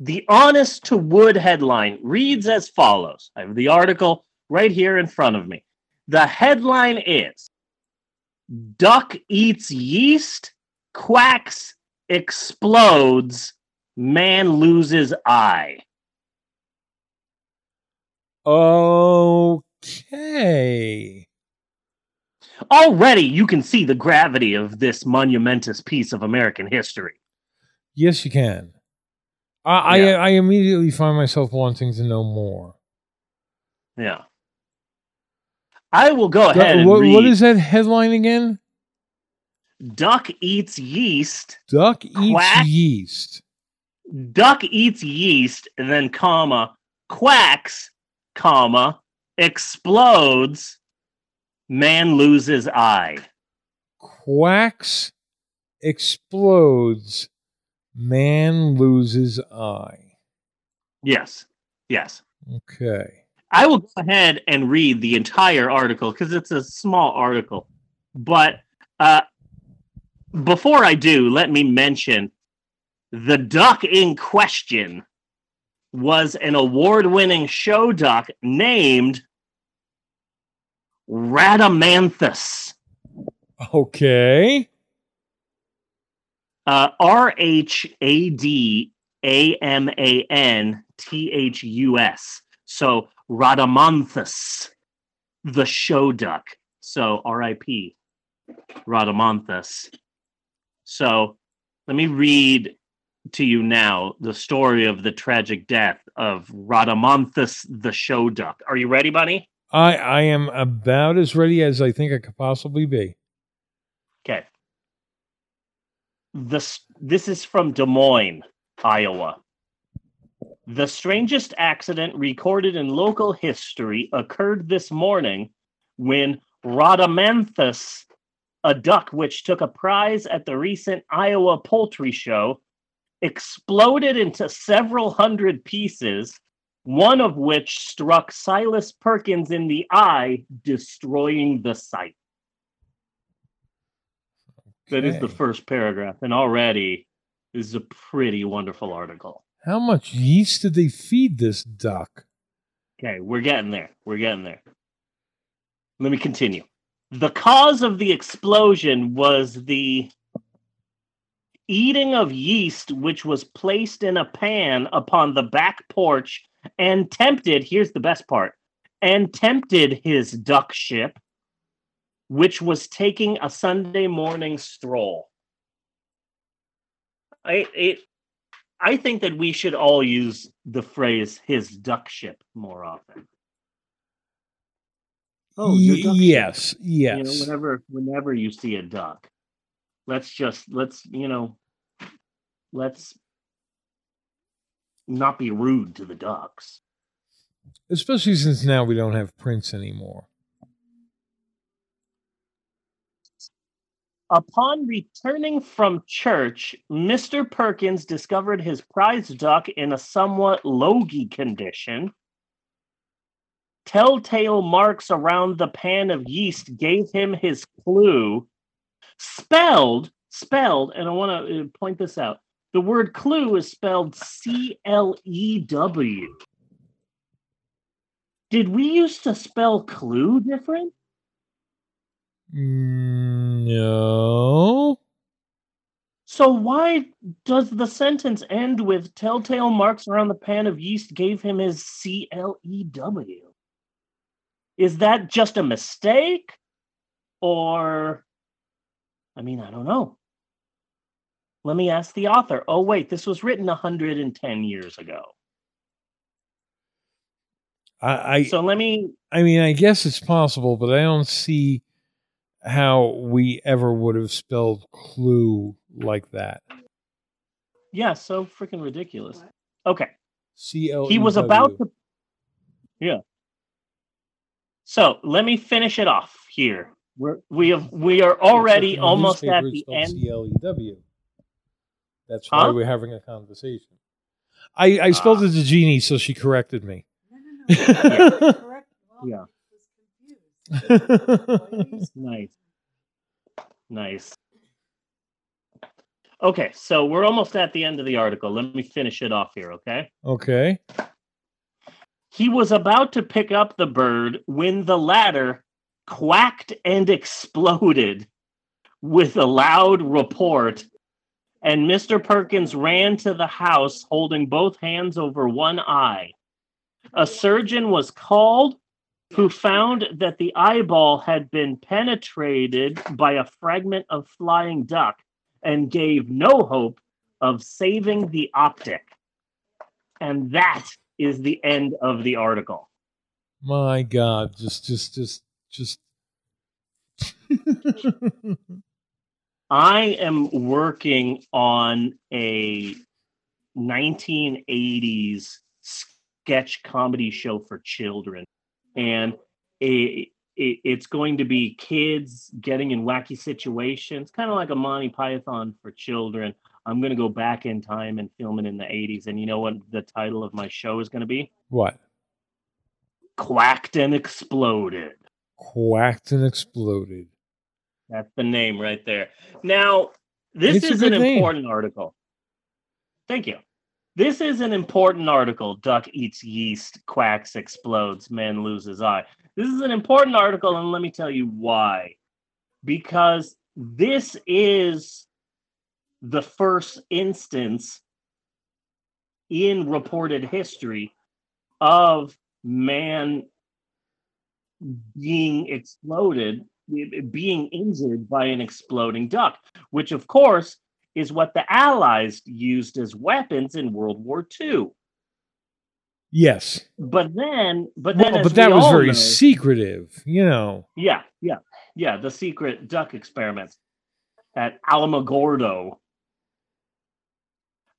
B: the Honest to Wood headline, reads as follows. I have the article right here in front of me. The headline is Duck eats yeast, quacks, explodes, man loses eye.
A: Okay.
B: Already you can see the gravity of this monumentous piece of American history.
A: Yes, you can. I,
B: Yeah.
A: I I immediately find myself wanting to know more.
B: Yeah. I will go ahead and
A: what,
B: read.
A: what is that headline again?
B: Duck eats yeast.
A: Duck eats
B: Quack.
A: yeast.
B: Duck eats yeast, and then comma quacks, comma explodes. Man loses eye.
A: Quacks, explodes, man loses eye.
B: Yes, yes.
A: Okay.
B: I will go ahead and read the entire article because it's a small article. But uh, before I do, let me mention the duck in question was an award winning show duck named Rhadamanthus.
A: Okay.
B: Uh, R H A D A M A N T H U S. So Rhadamanthus, the show duck. So R.I.P. Rhadamanthus. So let me read to you now the story of the tragic death of Rhadamanthus, the show duck. Are you ready, Bunny?
A: I I am about as ready as I think I could possibly be.
B: Okay. This this is from Des Moines, Iowa. The strangest accident recorded in local history occurred this morning when Rhadamanthus, a duck which took a prize at the recent Iowa poultry show, exploded into several hundred pieces, one of which struck Silas Perkins in the eye, destroying the sight. That is the first paragraph, and already this is a pretty wonderful article.
A: How much yeast did they feed this duck?
B: Okay, we're getting there. We're getting there. Let me continue. The cause of the explosion was the eating of yeast, which was placed in a pan upon the back porch and tempted. Here's the best part and tempted his duck ship, which was taking a Sunday morning stroll. I it, I think that we should all use the phrase "his duck ship" more often. Oh, your duck ship.
A: yes,
B: You know,
A: yes.
B: whenever whenever you see a duck, let's just let's you know, let's not be rude to the ducks.
A: Especially since now we don't have Prince anymore.
B: Upon returning from church, Mr. Perkins discovered his prize duck in a somewhat logy condition. Telltale marks around the pan of yeast gave him his clue. Spelled, spelled, and I want to uh, point this out. The word clue is spelled C L E W. Did we used to spell clue different?
A: Mm, No.
B: So why does the sentence end with telltale marks around the pan of yeast gave him his C L E W? Is that just a mistake? Or I mean, I don't know. Let me ask the author. Oh wait, this was written 110 years ago.
A: I, I
B: So let me
A: I mean, I guess it's possible, but I don't see how we ever would have spelled clue like that.
B: yeah, so freaking ridiculous. Okay.
A: C L. E
B: he was about to yeah so let me finish it off here we're we have we are already almost at the end
A: C L E W. That's
B: Huh?
A: why we're having a conversation. I I spelled
B: Ah.
A: it to Jeannie, so she corrected me. [laughs]
J: Correct. Well,
B: Yeah.
J: I was confused. [laughs]
B: nice nice okay so we're almost at the end of the article let me finish it off here okay
A: okay.
B: he was about to pick up the bird when the latter quacked and exploded with a loud report and Mr. Perkins ran to the house holding both hands over one eye. A surgeon was called who found that the eyeball had been penetrated by a fragment of flying duck and gave no hope of saving the optic. And that is the end of the article.
A: My God, just just just just. [laughs]
B: I am working on a 1980s sketch comedy show for children, and it, it, it's going to be kids getting in wacky situations, kind of like a Monty Python for children. I'm going to go back in time and film it in the 80s. And you know what the title of my show is going to be?
A: what?
B: Quacked and Exploded.
A: Quacked and exploded.
B: That's the name right there. Now, this
A: It's
B: is an
A: name.
B: important article. Thank you. This is an important article. Duck eats yeast, quacks, explodes, man loses eye. This is an important article, and let me tell you why. Because this is the first instance in reported history of man being exploded, being injured by an exploding duck, which of course is what the Allies used as weapons in World War II.
A: Yes.
B: But then, but then,
A: Well, but that was very
B: know-
A: secretive, you know.
B: yeah, yeah, yeah. The secret duck experiments at Alamogordo.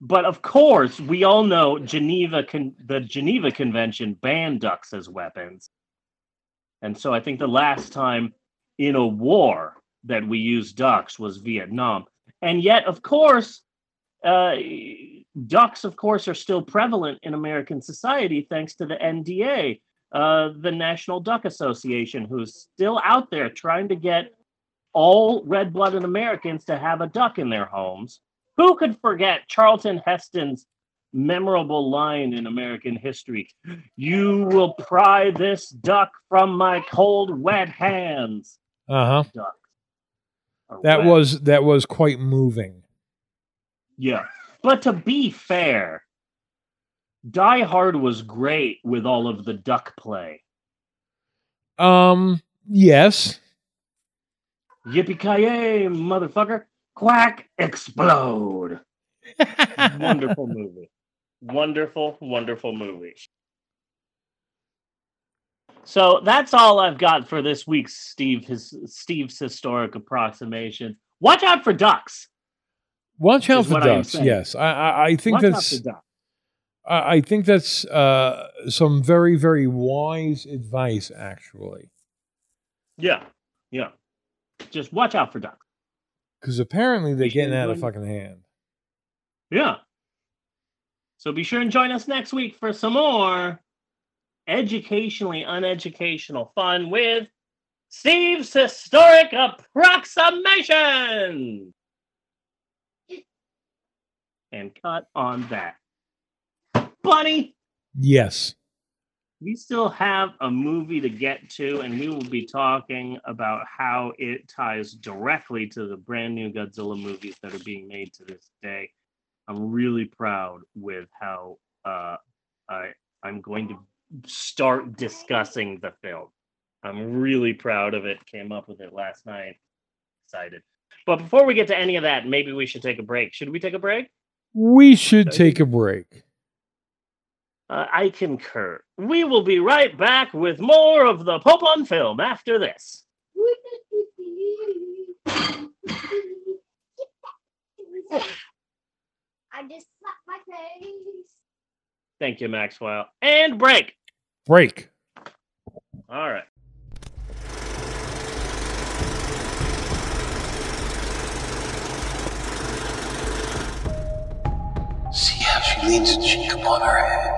B: But of course, we all know Geneva con- the Geneva Convention banned ducks as weapons. And so I think the last time in a war that we used ducks was Vietnam. And yet, of course, uh, ducks, of course, are still prevalent in American society thanks to the NDA, uh, the National Duck Association, who's still out there trying to get all red blooded Americans to have a duck in their homes. Who could forget Charlton Heston's memorable line in American history? You will pry this duck from my cold, wet hands.
A: Uh huh.
B: ducks. Are
A: That
B: wet.
A: was that was quite moving.
B: Yeah. But to be fair, Die Hard was great with all of the duck play.
A: Um. Yes.
B: Yippee ki yay, motherfucker! Quack! Explode! [laughs] Wonderful movie. Wonderful, wonderful movie. So that's all I've got for this week's Steve his Steve's historic approximation. Watch out for ducks.
A: Watch out for
B: what I
A: ducks. Yes, I I, I think
B: Watch
A: that's
B: ducks.
A: I think that's uh, some very very wise advice. Actually,
B: Yeah, yeah. Just watch out for ducks.
A: because apparently they're
B: should
A: getting out of fucking hand.
B: Yeah. So be sure and join us next week for some more educationally uneducational fun with Steve's historic approximation. And cut on that. Bunny,
A: Yes.
B: we still have a movie to get to, and we will be talking about how it ties directly to the brand new Godzilla movies that are being made to this day. I'm really proud with how uh, I I'm going to start discussing the film. I'm really proud of it. Came up with it last night. Excited. But before we get to any of that, maybe we should take a break. Should we take a break?
A: We should take a break.
B: Uh, I concur. We will be right back with more of the Pope on Film after this. [laughs]
K: I just slapped my face.
B: Thank you, Maxwell. And break.
A: Break.
B: All right.
C: See how she leans a cheek upon her head.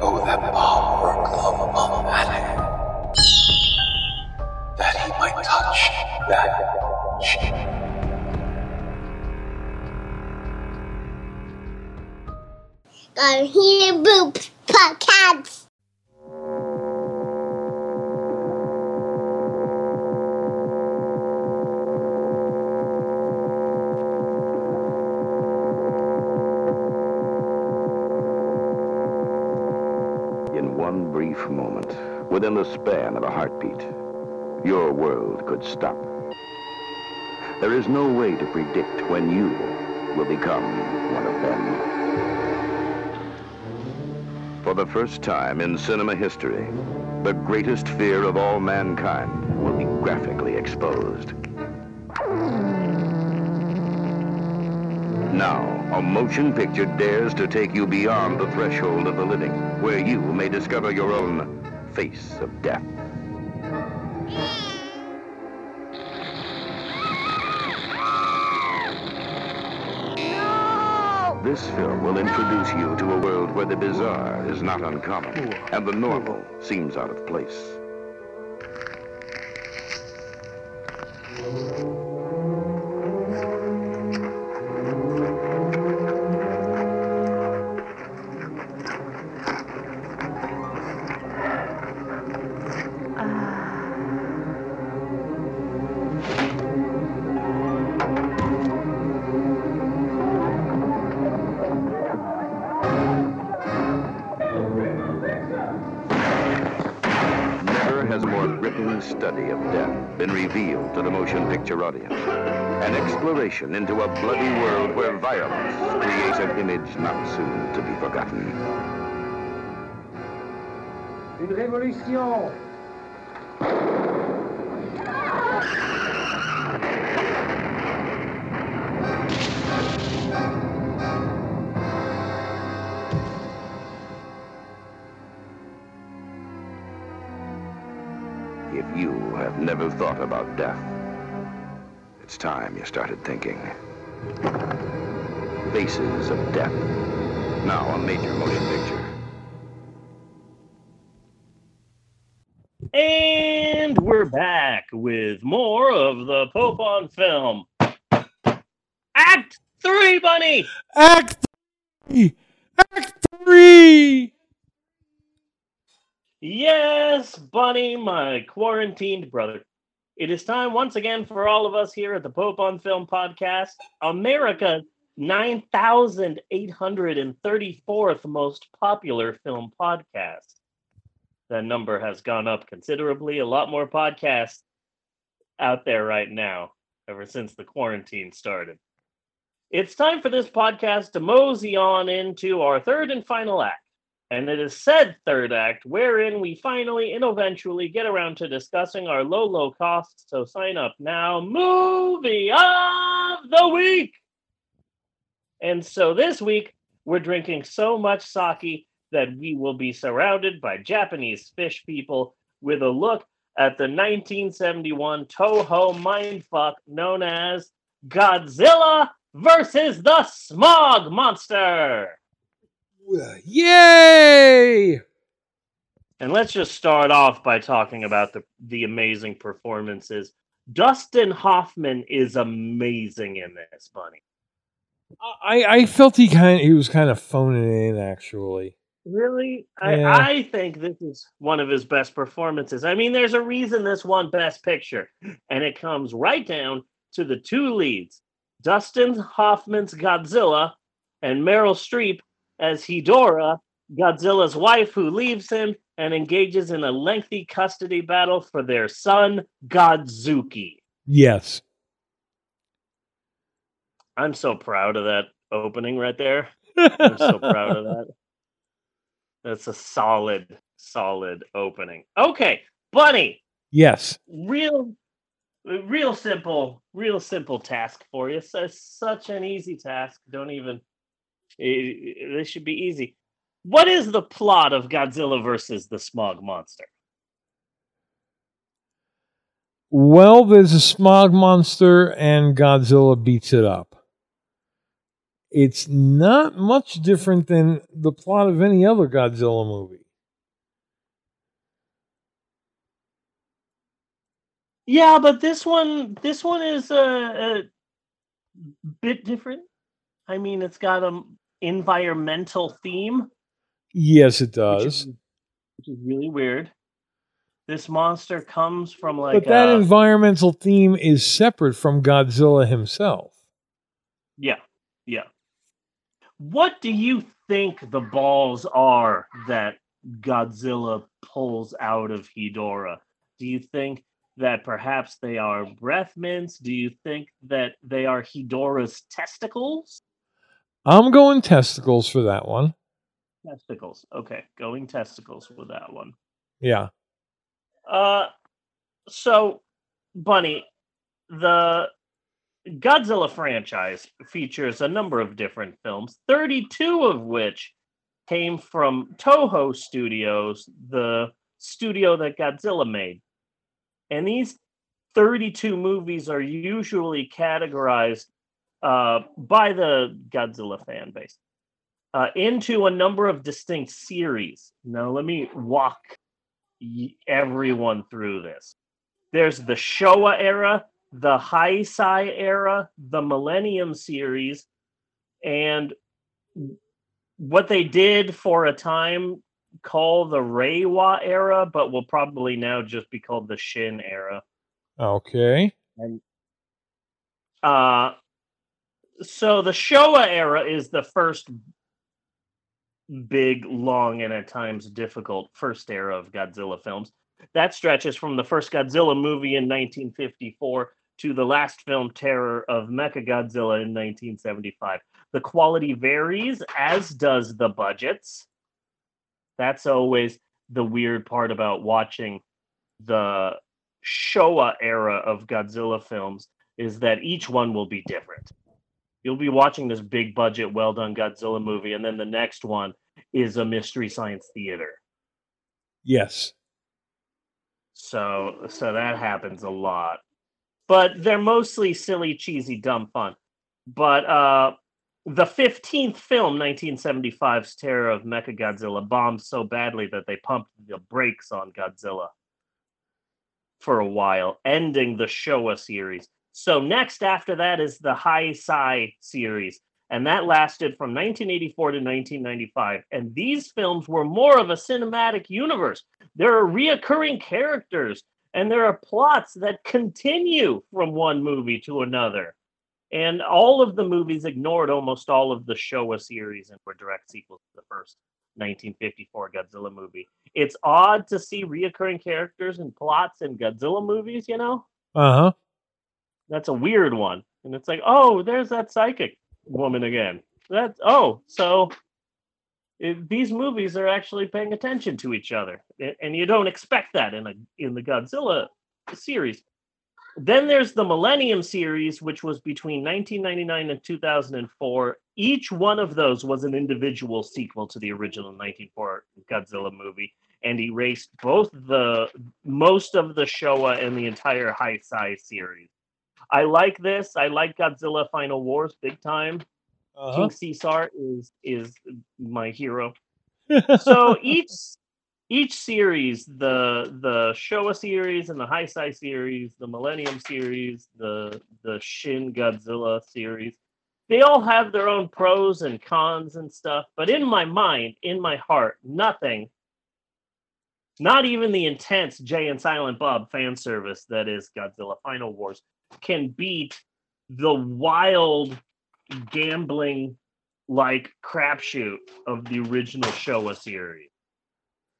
C: Oh, that palm or a glove upon that hand. That he might touch that cheek.
K: Go here, podcast.
L: In one brief moment, within the span of a heartbeat, your world could stop. There is no way to predict when you will become one of them. For the first time in cinema history, the greatest fear of all mankind will be graphically exposed. Now, a motion picture dares to take you beyond the threshold of the living, where you may discover your own face of death. This film will introduce you to a world where the bizarre is not uncommon and the normal seems out of place. Exploration into a bloody world where violence creates an image not soon to be forgotten.
M: Une révolution
L: If you have never thought about death, it's time you started thinking. Faces of Death. Now a major motion picture.
B: And we're back with more of the Pope on Film. Act three, Bunny.
A: Act three. Act three.
B: Yes, Bunny, my quarantined brother. It is time once again for all of us here at the Pope on Film podcast, America's 9,834th most popular film podcast. That number has gone up considerably. A lot more podcasts out there right now, ever since the quarantine started. It's time for this podcast to mosey on into our third and final act. And it is said third act wherein we finally and eventually get around to discussing our low, low costs. So sign up now. Movie of the week. And so this week, we're drinking so much sake that we will be surrounded by Japanese fish people with a look at the 1971 Toho mindfuck known as Godzilla versus the Smog Monster.
A: Yay!
B: And let's just start off by talking about the, the amazing performances. Dustin Hoffman is amazing in this, Bunny.
A: I, I felt he kind of, he was kind of phoning in actually.
B: Really?
A: Yeah.
B: I, I think this is one of his best performances. I mean, there's a reason this won Best Picture, and it comes right down to the two leads Dustin Hoffman's Godzilla and Meryl Streep as Hedora, Godzilla's wife, who leaves him and engages in a lengthy custody battle for their son, Godzuki.
A: Yes.
B: I'm so proud of that opening right there. I'm so proud of that. [laughs] That's a solid, solid opening. Okay, Bunny,
A: Yes.
B: real, real simple, real simple task for you. So such an easy task. Don't even. This should be easy. What is the plot of Godzilla versus the Smog Monster?
A: Well, there's a smog monster and Godzilla beats it up. It's not much different than the plot of any other Godzilla movie.
B: Yeah, but this one, this one is a, a bit different. I mean, it's got a environmental theme.
A: Yes, it does.
B: which is really weird. This monster comes from like
A: but that
B: a-
A: environmental theme is separate from Godzilla himself.
B: yeah, yeah. What do you think the balls are that Godzilla pulls out of Hedora? Do you think that perhaps they are breath mints? Do you think that they are Hedora's testicles?
A: I'm going testicles for that one.
B: Testicles. Okay, going testicles with that one.
A: Yeah.
B: Uh, so, Bunny, the Godzilla franchise features a number of different films, 32 of which came from Toho Studios, the studio that Godzilla made. And these 32 movies are usually categorized uh, by the Godzilla fan base uh, into a number of distinct series. Now, let me walk everyone through this. There's the Showa era, the Heisei era, the Millennium series, and what they did for a time call the Reiwa era, but will probably now just be called the Shin era.
A: Okay.
B: And uh so the Showa era is the first big, long, and at times difficult first era of Godzilla films. That stretches from the first Godzilla movie in 1954 to the last film Terror of Mechagodzilla in 1975. The quality varies, as does the budgets. That's always the weird part about watching the Showa era of Godzilla films is that each one will be different. You'll be watching this big budget, well done Godzilla movie, and then the next one is a mystery science theater.
A: Yes.
B: So so that happens a lot. But they're mostly silly, cheesy, dumb fun. But uh the 15th film, 1975's Terror of Mechagodzilla, bombed so badly that they pumped the brakes on Godzilla for a while, ending the Showa series. So next after that is the High Heisei series. and that lasted from 1984 to 1995. And these films were more of a cinematic universe. There are reoccurring characters, and there are plots that continue from one movie to another. And all of the movies ignored almost all of the Showa series and were direct sequels to the first 1954 Godzilla movie. It's odd to see reoccurring characters and plots in Godzilla movies, you know?
A: Uh huh.
B: That's a weird one. And it's like, oh, there's that psychic woman again. That oh, so it, these movies are actually paying attention to each other, and you don't expect that in a in the Godzilla series. Then there's the Millennium series, which was between 1999 and 2004. Each one of those was an individual sequel to the original 1904 Godzilla movie, and erased both the most of the Showa and the entire Heisei series. I like this. I like Godzilla Final Wars big time.
A: Uh-huh.
B: King Caesar is is my hero. [laughs] so each each series, the the Showa series and the Heisei series, the Millennium series, the the Shin Godzilla series, they all have their own pros and cons and stuff. But in my mind, in my heart, nothing, not even the intense Jay and Silent Bob fan service that is Godzilla Final Wars, can beat the wild gambling like crapshoot of the original Showa series.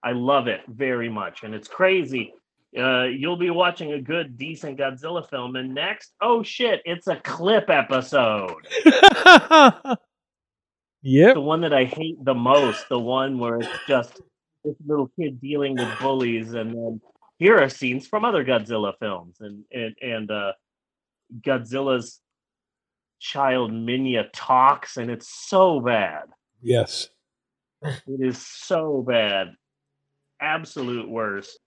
B: I love it very much, and it's crazy. Uh, you'll be watching a good, decent Godzilla film, and next, oh shit, it's a clip episode. [laughs]
A: Yep.
B: The one that I hate the most, the one where it's just this little kid dealing with bullies, and then here are scenes from other Godzilla films, and and and uh, Godzilla's child Minya talks, and it's so bad.
A: Yes.
B: It is so bad. Absolute worst.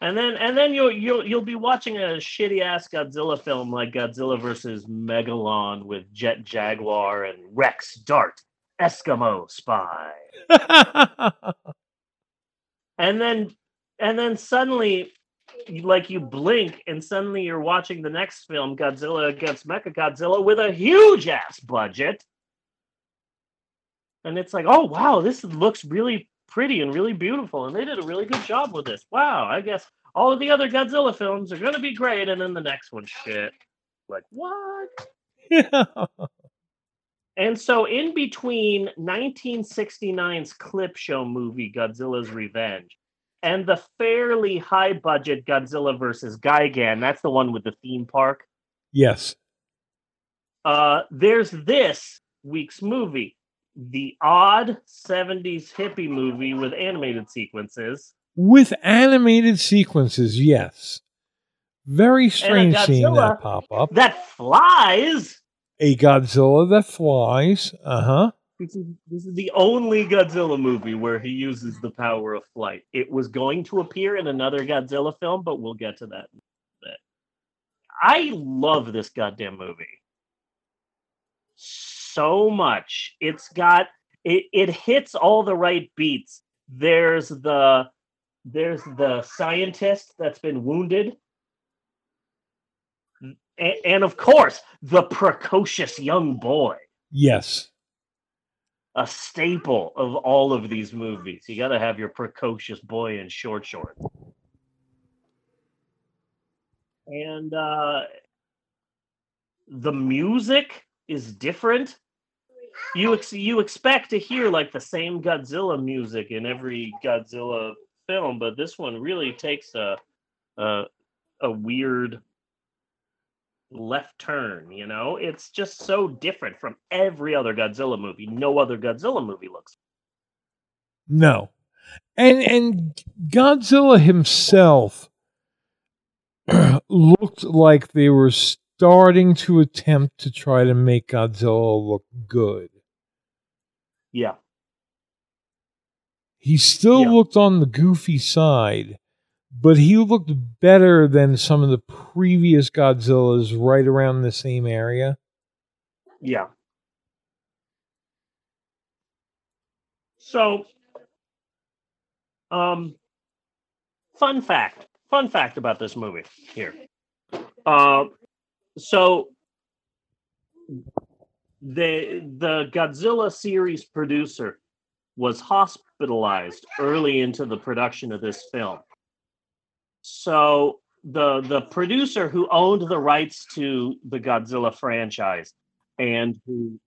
B: And then and then you'll you'll you'll be watching a shitty ass Godzilla film like Godzilla versus Megalon with Jet Jaguar and Rex Dart, Eskimo spy. [laughs] and then and then suddenly like you blink and suddenly you're watching the next film Godzilla against Mecha Godzilla with a huge ass budget. And it's like, "Oh wow, this looks really pretty and really beautiful and they did a really good job with this. Wow, I guess all of the other Godzilla films are going to be great and then the next one shit." Like, "What?" [laughs] And so, in between 1969's clip show movie Godzilla's Revenge and the fairly high budget Godzilla versus Gigan, that's the one with the theme park,
A: Yes.
B: uh, there's this week's movie, the odd 70s hippie movie with animated sequences.
A: With animated sequences, yes. Very strange seeing that pop up.
B: that flies.
A: A Godzilla that flies. Uh huh.
B: This is, this is the only Godzilla movie where he uses the power of flight. It was going to appear in another Godzilla film, but we'll get to that. I love this goddamn movie so much. It's got it, it hits all the right beats. There's the there's the scientist that's been wounded. A- and of course, the precocious young boy
A: Yes.
B: A staple of all of these movies. You got to have your precocious boy in short shorts. And uh, the music is different. You ex- you expect to hear like the same Godzilla music in every Godzilla film, but this one really takes a a, a weird left turn, you know? It's just so different from every other Godzilla movie. No other Godzilla movie looks.
A: No. And and Godzilla himself [clears throat] looked like they were starting to attempt to try to make Godzilla look good.
B: Yeah.
A: He still looked on the goofy side, but he looked better than some of the previous Godzillas right around the same area.
B: Yeah. So, um, fun fact, fun fact about this movie here. Uh, so the the Godzilla series producer was hospitalized early into the production of this film. So the the producer who owned the rights to the Godzilla franchise and who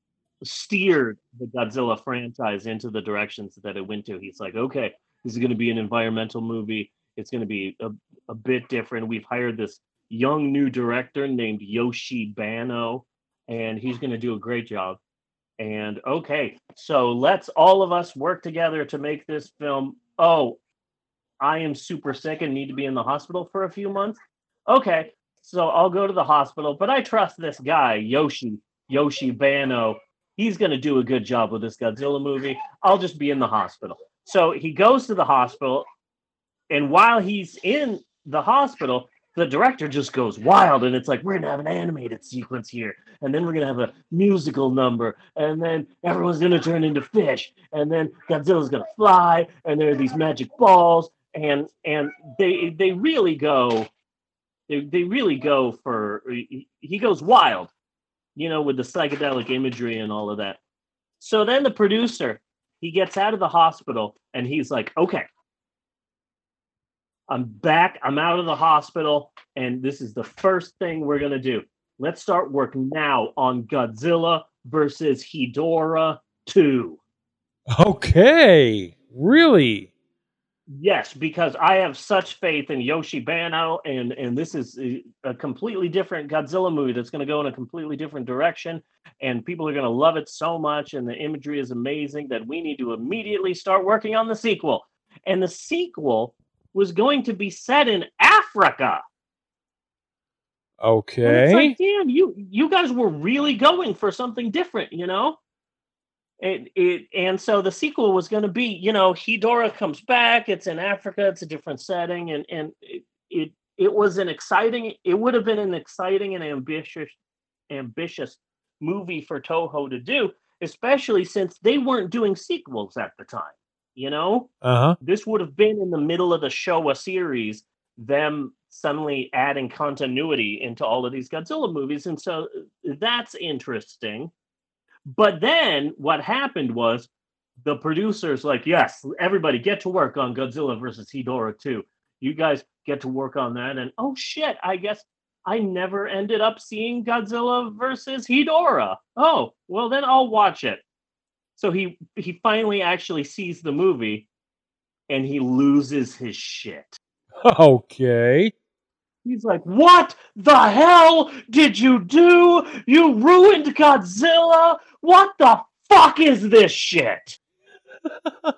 B: steered the Godzilla franchise into the directions that it went to. He's like, okay, this is going to be an environmental movie. It's going to be a, a bit different. We've hired this young new director named Yoshi Banno, and he's going to do a great job. And okay, so let's all of us work together to make this film. Oh, I am super sick and need to be in the hospital for a few months. Okay, so I'll go to the hospital, but I trust this guy, Yoshi, Yoshi Banno. He's going to do a good job with this Godzilla movie. I'll just be in the hospital. So he goes to the hospital, and while he's in the hospital, the director just goes wild and it's like we're gonna have an animated sequence here and then we're gonna have a musical number and then everyone's gonna turn into fish and then godzilla's gonna fly and there are these magic balls and and they they really go they, they really go for he goes wild you know with the psychedelic imagery and all of that so then the producer he gets out of the hospital and he's like okay I'm back. I'm out of the hospital, and this is the first thing we're gonna do. Let's start work now on Godzilla versus Hedorah 2.
A: Okay, really?
B: Yes, because I have such faith in Yoshi Banno, and and this is a completely different Godzilla movie that's going to go in a completely different direction, and people are going to love it so much, and the imagery is amazing that we need to immediately start working on the sequel. And the sequel was going to be set in Africa. And
A: Okay.
B: it's like, damn, you you guys were really going for something different, you know? It, it and so the sequel was going to be, you know, Hedorah comes back. It's in Africa. It's a different setting, and and it it, it was an exciting. It would have been an exciting and ambitious ambitious movie for Toho to do, especially since they weren't doing sequels at the time. You know,
A: Uh huh.
B: this would have been in the middle of the Showa series, them suddenly adding continuity into all of these Godzilla movies. And so uh, that's interesting. But then what happened was the producers, like, yes, everybody get to work on Godzilla versus Hedorah 2. You guys get to work on that. And oh shit, I guess I never ended up seeing Godzilla versus Hedorah. Oh, well, then I'll watch it. So he he finally actually sees the movie and he loses his shit. [laughs]
A: Okay.
B: He's like, "What the hell did you do? You ruined Godzilla. What the fuck is this shit?" [laughs]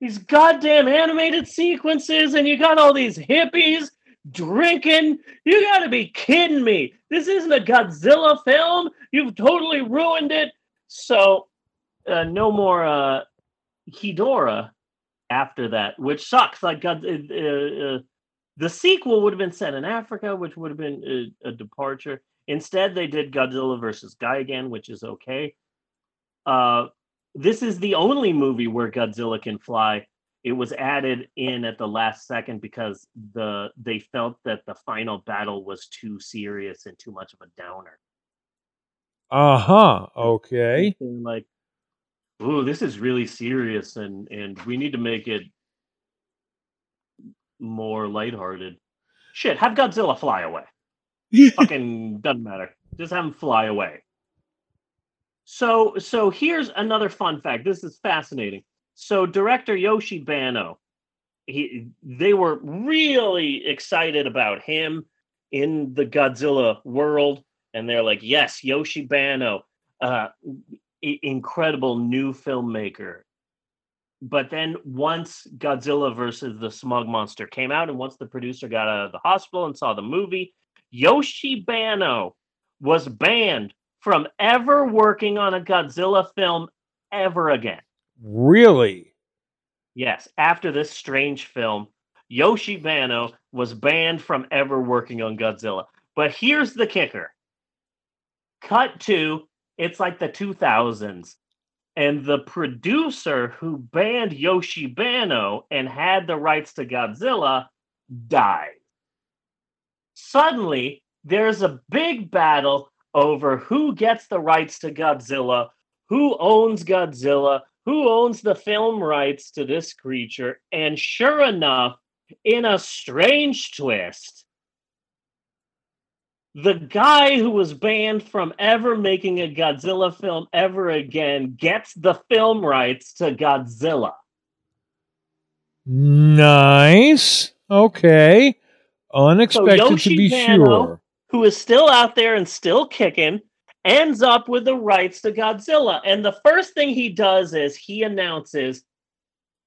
B: these goddamn animated sequences and you got all these hippies drinking. You got to be kidding me. This isn't a Godzilla film. You've totally ruined it. So, uh, no more uh, Hedorah after that, which sucks. Like, God, uh, uh, the sequel would have been set in Africa, which would have been a, a departure. Instead, they did Godzilla versus Gigan, which is okay. Uh, this is the only movie where Godzilla can fly. It was added in at the last second because the they felt that the final battle was too serious and too much of a downer.
A: Uh huh. Okay.
B: And like, ooh, this is really serious, and and we need to make it more lighthearted. Shit, have Godzilla fly away. [laughs] Fucking doesn't matter. Just have him fly away. So so here's another fun fact. This is fascinating. So director Yoshi Banno, he they were really excited about him in the Godzilla world, and they're like, yes, Yoshi Banno, uh, incredible new filmmaker. But then once Godzilla versus the Smog Monster came out, and once the producer got out of the hospital and saw the movie, Yoshi Banno was banned from ever working on a Godzilla film ever again.
A: Really?
B: Yes, after this strange film, Yoshi Banno was banned from ever working on Godzilla. But here's the kicker. Cut to it's like the 2000s and the producer who banned Yoshi Banno and had the rights to Godzilla died. Suddenly, there's a big battle over who gets the rights to Godzilla, who owns Godzilla, who owns the film rights to this creature. And sure enough, in a strange twist, the guy who was banned from ever making a Godzilla film ever again gets the film rights to Godzilla.
A: Nice. Okay. Unexpected to be sure.
B: who is still out there and still kicking, ends up with the rights to Godzilla. And the first thing he does is he announces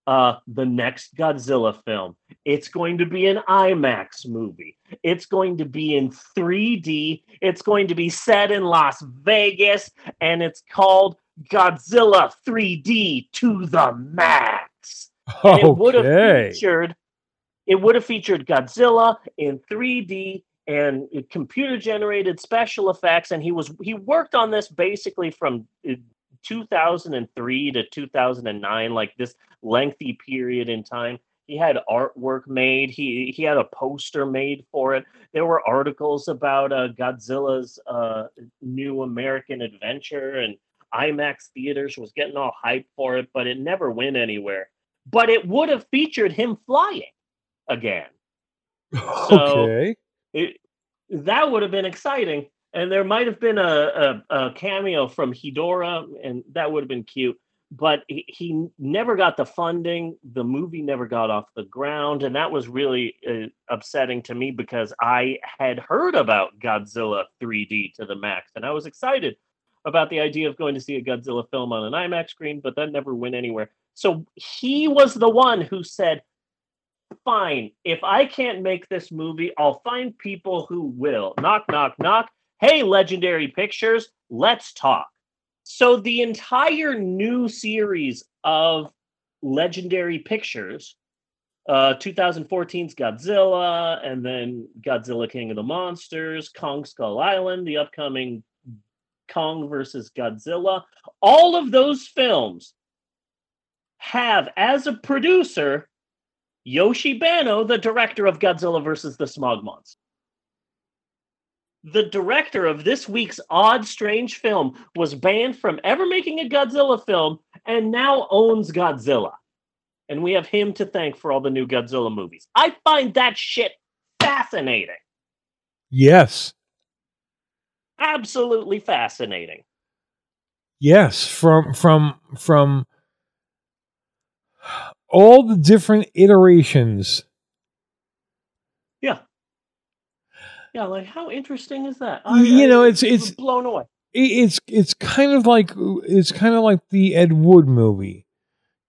B: uh, the next Godzilla film. It's going to be an IMAX movie. It's going to be in 3D. It's going to be set in Las Vegas, and it's called Godzilla 3D to the max. And it would have featured it would have featured Godzilla in 3D and computer generated special effects and he was he worked on this basically from 2003 to 2009 like this lengthy period in time he had artwork made he he had a poster made for it there were articles about uh, Godzilla's uh, new American adventure and IMAX theaters was getting all hyped for it but it never went anywhere but it would have featured him flying again. [laughs] So
A: Okay.
B: it, that would have been exciting. And there might have been a, a, a cameo from Hedora, and that would have been cute. But he, he never got the funding. The movie never got off the ground. And that was really uh, upsetting to me because I had heard about Godzilla 3D to the max. And I was excited about the idea of going to see a Godzilla film on an IMAX screen, but that never went anywhere. So he was the one who said, fine. If I can't make this movie, I'll find people who will. Knock, knock, knock. Hey, Legendary Pictures, let's talk. So the entire new series of Legendary Pictures, uh, 2014's Godzilla, and then Godzilla King of the Monsters, Kong Skull Island, the upcoming Kong versus Godzilla, all of those films have as a producer Yoshi Banno, the director of Godzilla versus the Smog Monster. The director of this week's odd, strange film was banned from ever making a Godzilla film and now owns Godzilla. And we have him to thank for all the new Godzilla movies. I find that shit fascinating.
A: Yes.
B: Absolutely fascinating.
A: Yes. From from from all the different iterations.
B: Yeah. Yeah, like how interesting is that?
A: You know, it's- it's-
B: blown away.
A: It's it's kind of like it's kind of like the Ed Wood movie,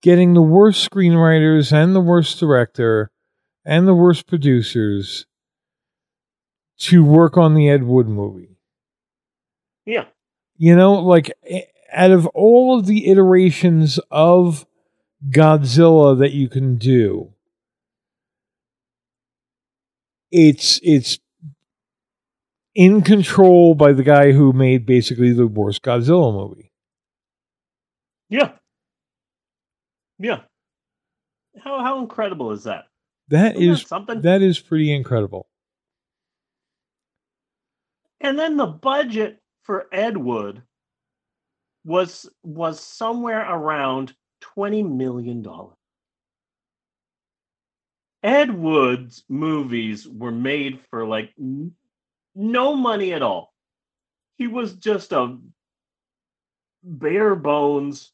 A: getting the worst screenwriters and the worst director and the worst producers to work on the Ed Wood movie.
B: Yeah.
A: You know, like out of all of the iterations of Godzilla that you can do, it's it's in control by the guy who made basically the worst Godzilla movie.
B: Yeah. Yeah. How how incredible is that?
A: That
B: Isn't that
A: is
B: something?
A: that is pretty incredible.
B: And then the budget for Ed Wood was was somewhere around twenty million dollars. Ed Wood's movies were made for like no money at all. He was just a bare bones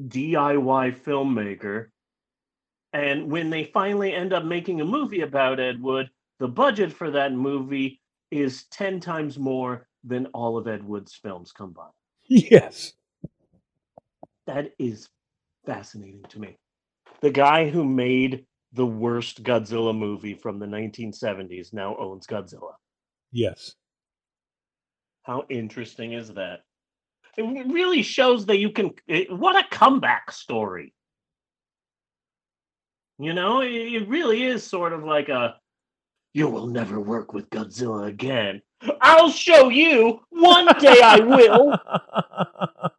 B: DIY filmmaker. And when they finally end up making a movie about Ed Wood, the budget for that movie is 10 times more than all of Ed Wood's films combined.
A: Yes.
B: That is fascinating to me. The guy who made the worst Godzilla movie from the 1970s now owns Godzilla.
A: Yes.
B: How interesting is that? It really shows that you can. It, what a comeback story. You know, it, it really is sort of like a you will never work with Godzilla again. I'll show you. One day I will. [laughs]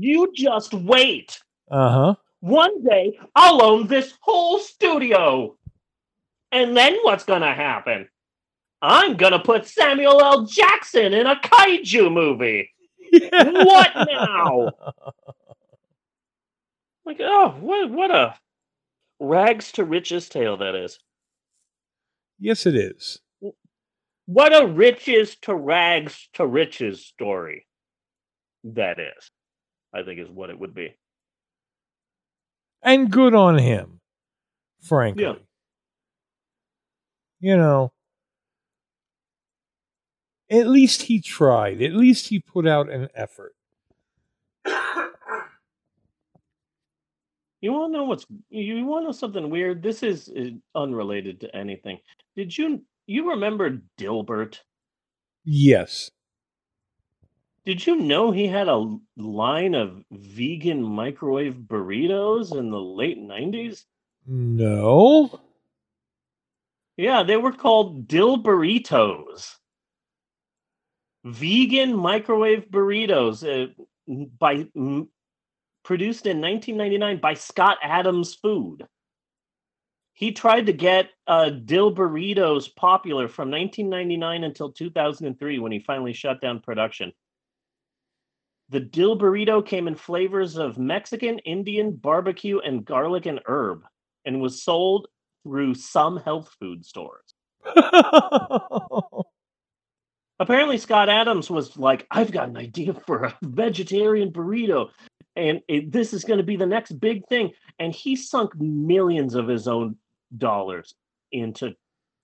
B: You just wait.
A: Uh-huh.
B: One day I'll own this whole studio. And then what's going to happen? I'm gonna put Samuel L. Jackson in a kaiju movie. [laughs] What now? Like, oh, what what a rags to riches tale that is.
A: Yes, it is.
B: What a riches to rags to riches story that is. I think is what it would be.
A: And good on him, frankly.
B: Yeah.
A: You know, at least he tried. At least he put out an effort.
B: You want to know what's you want to know something weird? This is uh, unrelated to anything. Did you you remember Dilbert?
A: Yes.
B: Did you know he had a line of vegan microwave burritos in the late 90s?
A: No.
B: Yeah, they were called Dilberitos. Vegan microwave burritos uh, by m- produced in 1999 by Scott Adams Food. He tried to get uh, Dilberitos popular from 1999 until 2003 when he finally shut down production. The Dilberito came in flavors of Mexican, Indian, barbecue, and garlic and herb, and was sold through some health food stores. [laughs] Apparently, Scott Adams was like, I've got an idea for a vegetarian burrito, and it, this is going to be the next big thing. And he sunk millions of his own dollars into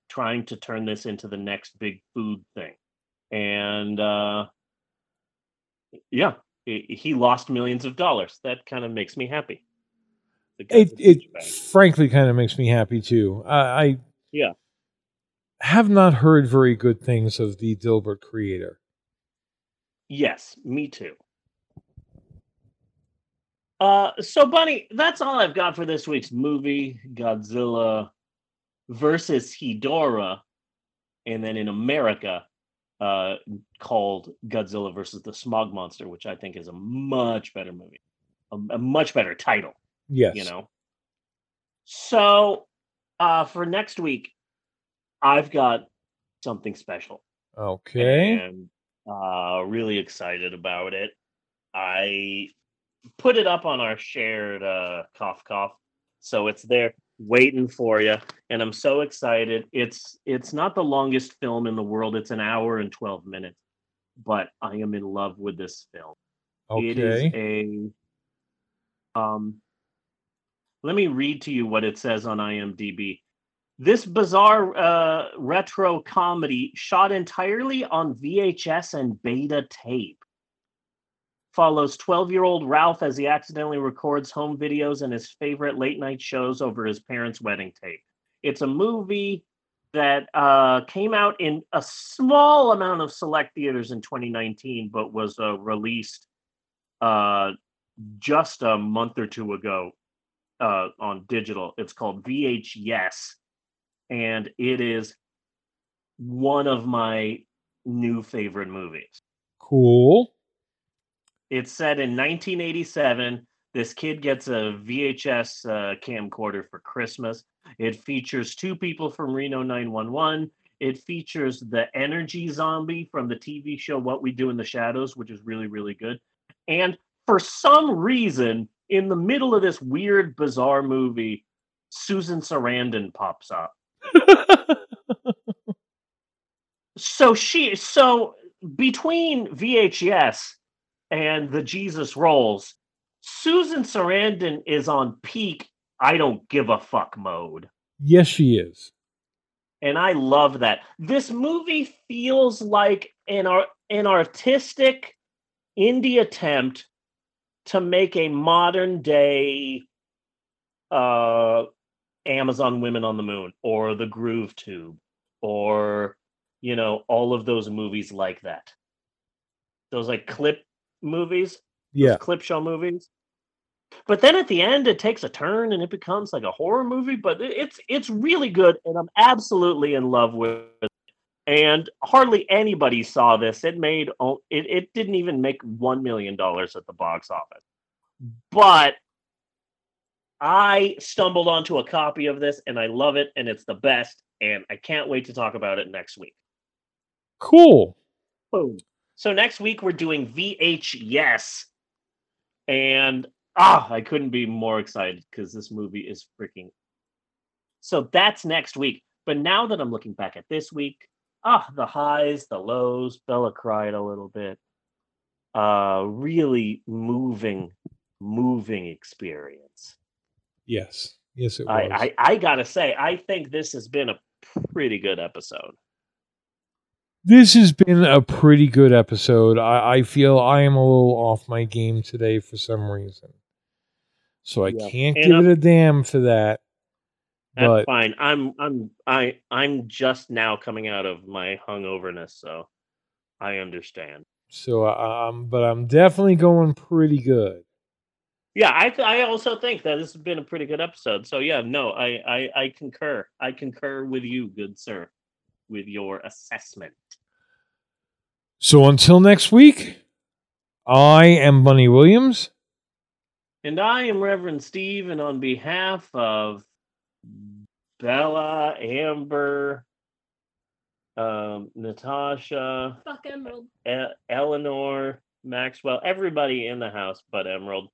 B: trying to turn this into the next big food thing. And uh, yeah, he, lost millions of dollars. That kind of makes me happy.
A: It it frankly kind of makes me happy too. I, I
B: yeah.
A: have not heard very good things of the Dilbert creator.
B: Yes, me too. Uh, so Bunny, that's all I've got for this week's movie, Godzilla versus Hedorah, and then in America, uh, called Godzilla versus the Smog Monster, which I think is a much better movie, a, a much better title.
A: Yes.
B: you know. So, uh, for next week, I've got something special
A: Okay.
B: and uh, really excited about it. I put it up on our shared uh, cough cough, so it's there waiting for you, and I'm so excited. It's it's not the longest film in the world; it's an hour and twelve minutes, but I am in love with this film. okay. It is a um. Let me read to you what it says on IMDb. This bizarre uh, retro comedy shot entirely on VHS and beta tape follows 12 year old Ralph as he accidentally records home videos and his favorite late night shows over his parents' wedding tape. It's a movie that uh, came out in a small amount of select theaters in 2019, but was uh, released uh, just a month or two ago uh, on digital. It's called VHS, and it is one of my new favorite movies.
A: Cool.
B: It's set in 1987. This kid gets a VHS uh, camcorder for Christmas. It features two people from Reno 911. It features the energy zombie from the TV show What We Do in the Shadows, which is really, really good. And for some reason, in the middle of this weird, bizarre movie, Susan Sarandon pops up. [laughs] so she, so between VHS and the Jesus rolls, Susan Sarandon is on peak. I don't give a fuck mode.
A: Yes, she is.
B: And I love that. This movie feels like an, ar- an artistic indie attempt to make a modern day uh, Amazon Women on the Moon or The Groove Tube or, you know, all of those movies like that. Those like clip movies,
A: Yeah.
B: clip show movies. But then at the end, it takes a turn and it becomes like a horror movie. But it's it's really good, and I'm absolutely in love with. it. And hardly anybody saw this. It made it. It didn't even make one million dollars at the box office. But I stumbled onto a copy of this, and I love it, and it's the best. And I can't wait to talk about it next week.
A: Cool.
B: Boom. So next week we're doing VHS, and ah, I couldn't be more excited because this movie is freaking. So that's next week. But now that I'm looking back at this week, ah, the highs, the lows. Bella cried a little bit. Uh, really moving, moving experience.
A: Yes. Yes, it
B: I,
A: was.
B: I I gotta say, I think this has been a pretty good episode.
A: This has been a pretty good episode. I, I feel I am a little off my game today for some reason. So I
B: Yeah.
A: can't
B: And
A: give
B: I'm-
A: it a damn for that.
B: That's
A: But
B: fine. I'm I'm I I'm just now coming out of my hungoverness, so I understand.
A: so I'm but I'm definitely going pretty good.
B: Yeah, I th- I also think that this has been a pretty good episode. So yeah, no, I I, I concur. I concur with you, good sir, with your assessment.
A: So until next week, I am Bunny Williams.
B: And I am Reverend Steve, and on behalf of Bella, Amber, um, Natasha,
G: Fuck Emerald.
B: E- Eleanor, Maxwell, everybody in the house but Emerald.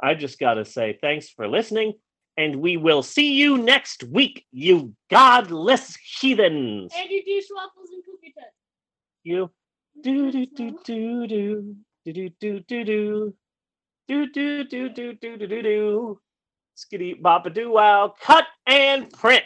B: I just got to say thanks for listening, and we will see you next week, you godless heathens.
G: And you do waffles and cookie test.
B: You do do do do do do do do do do do do do do do do do do skitty bop a doo wow cut and print.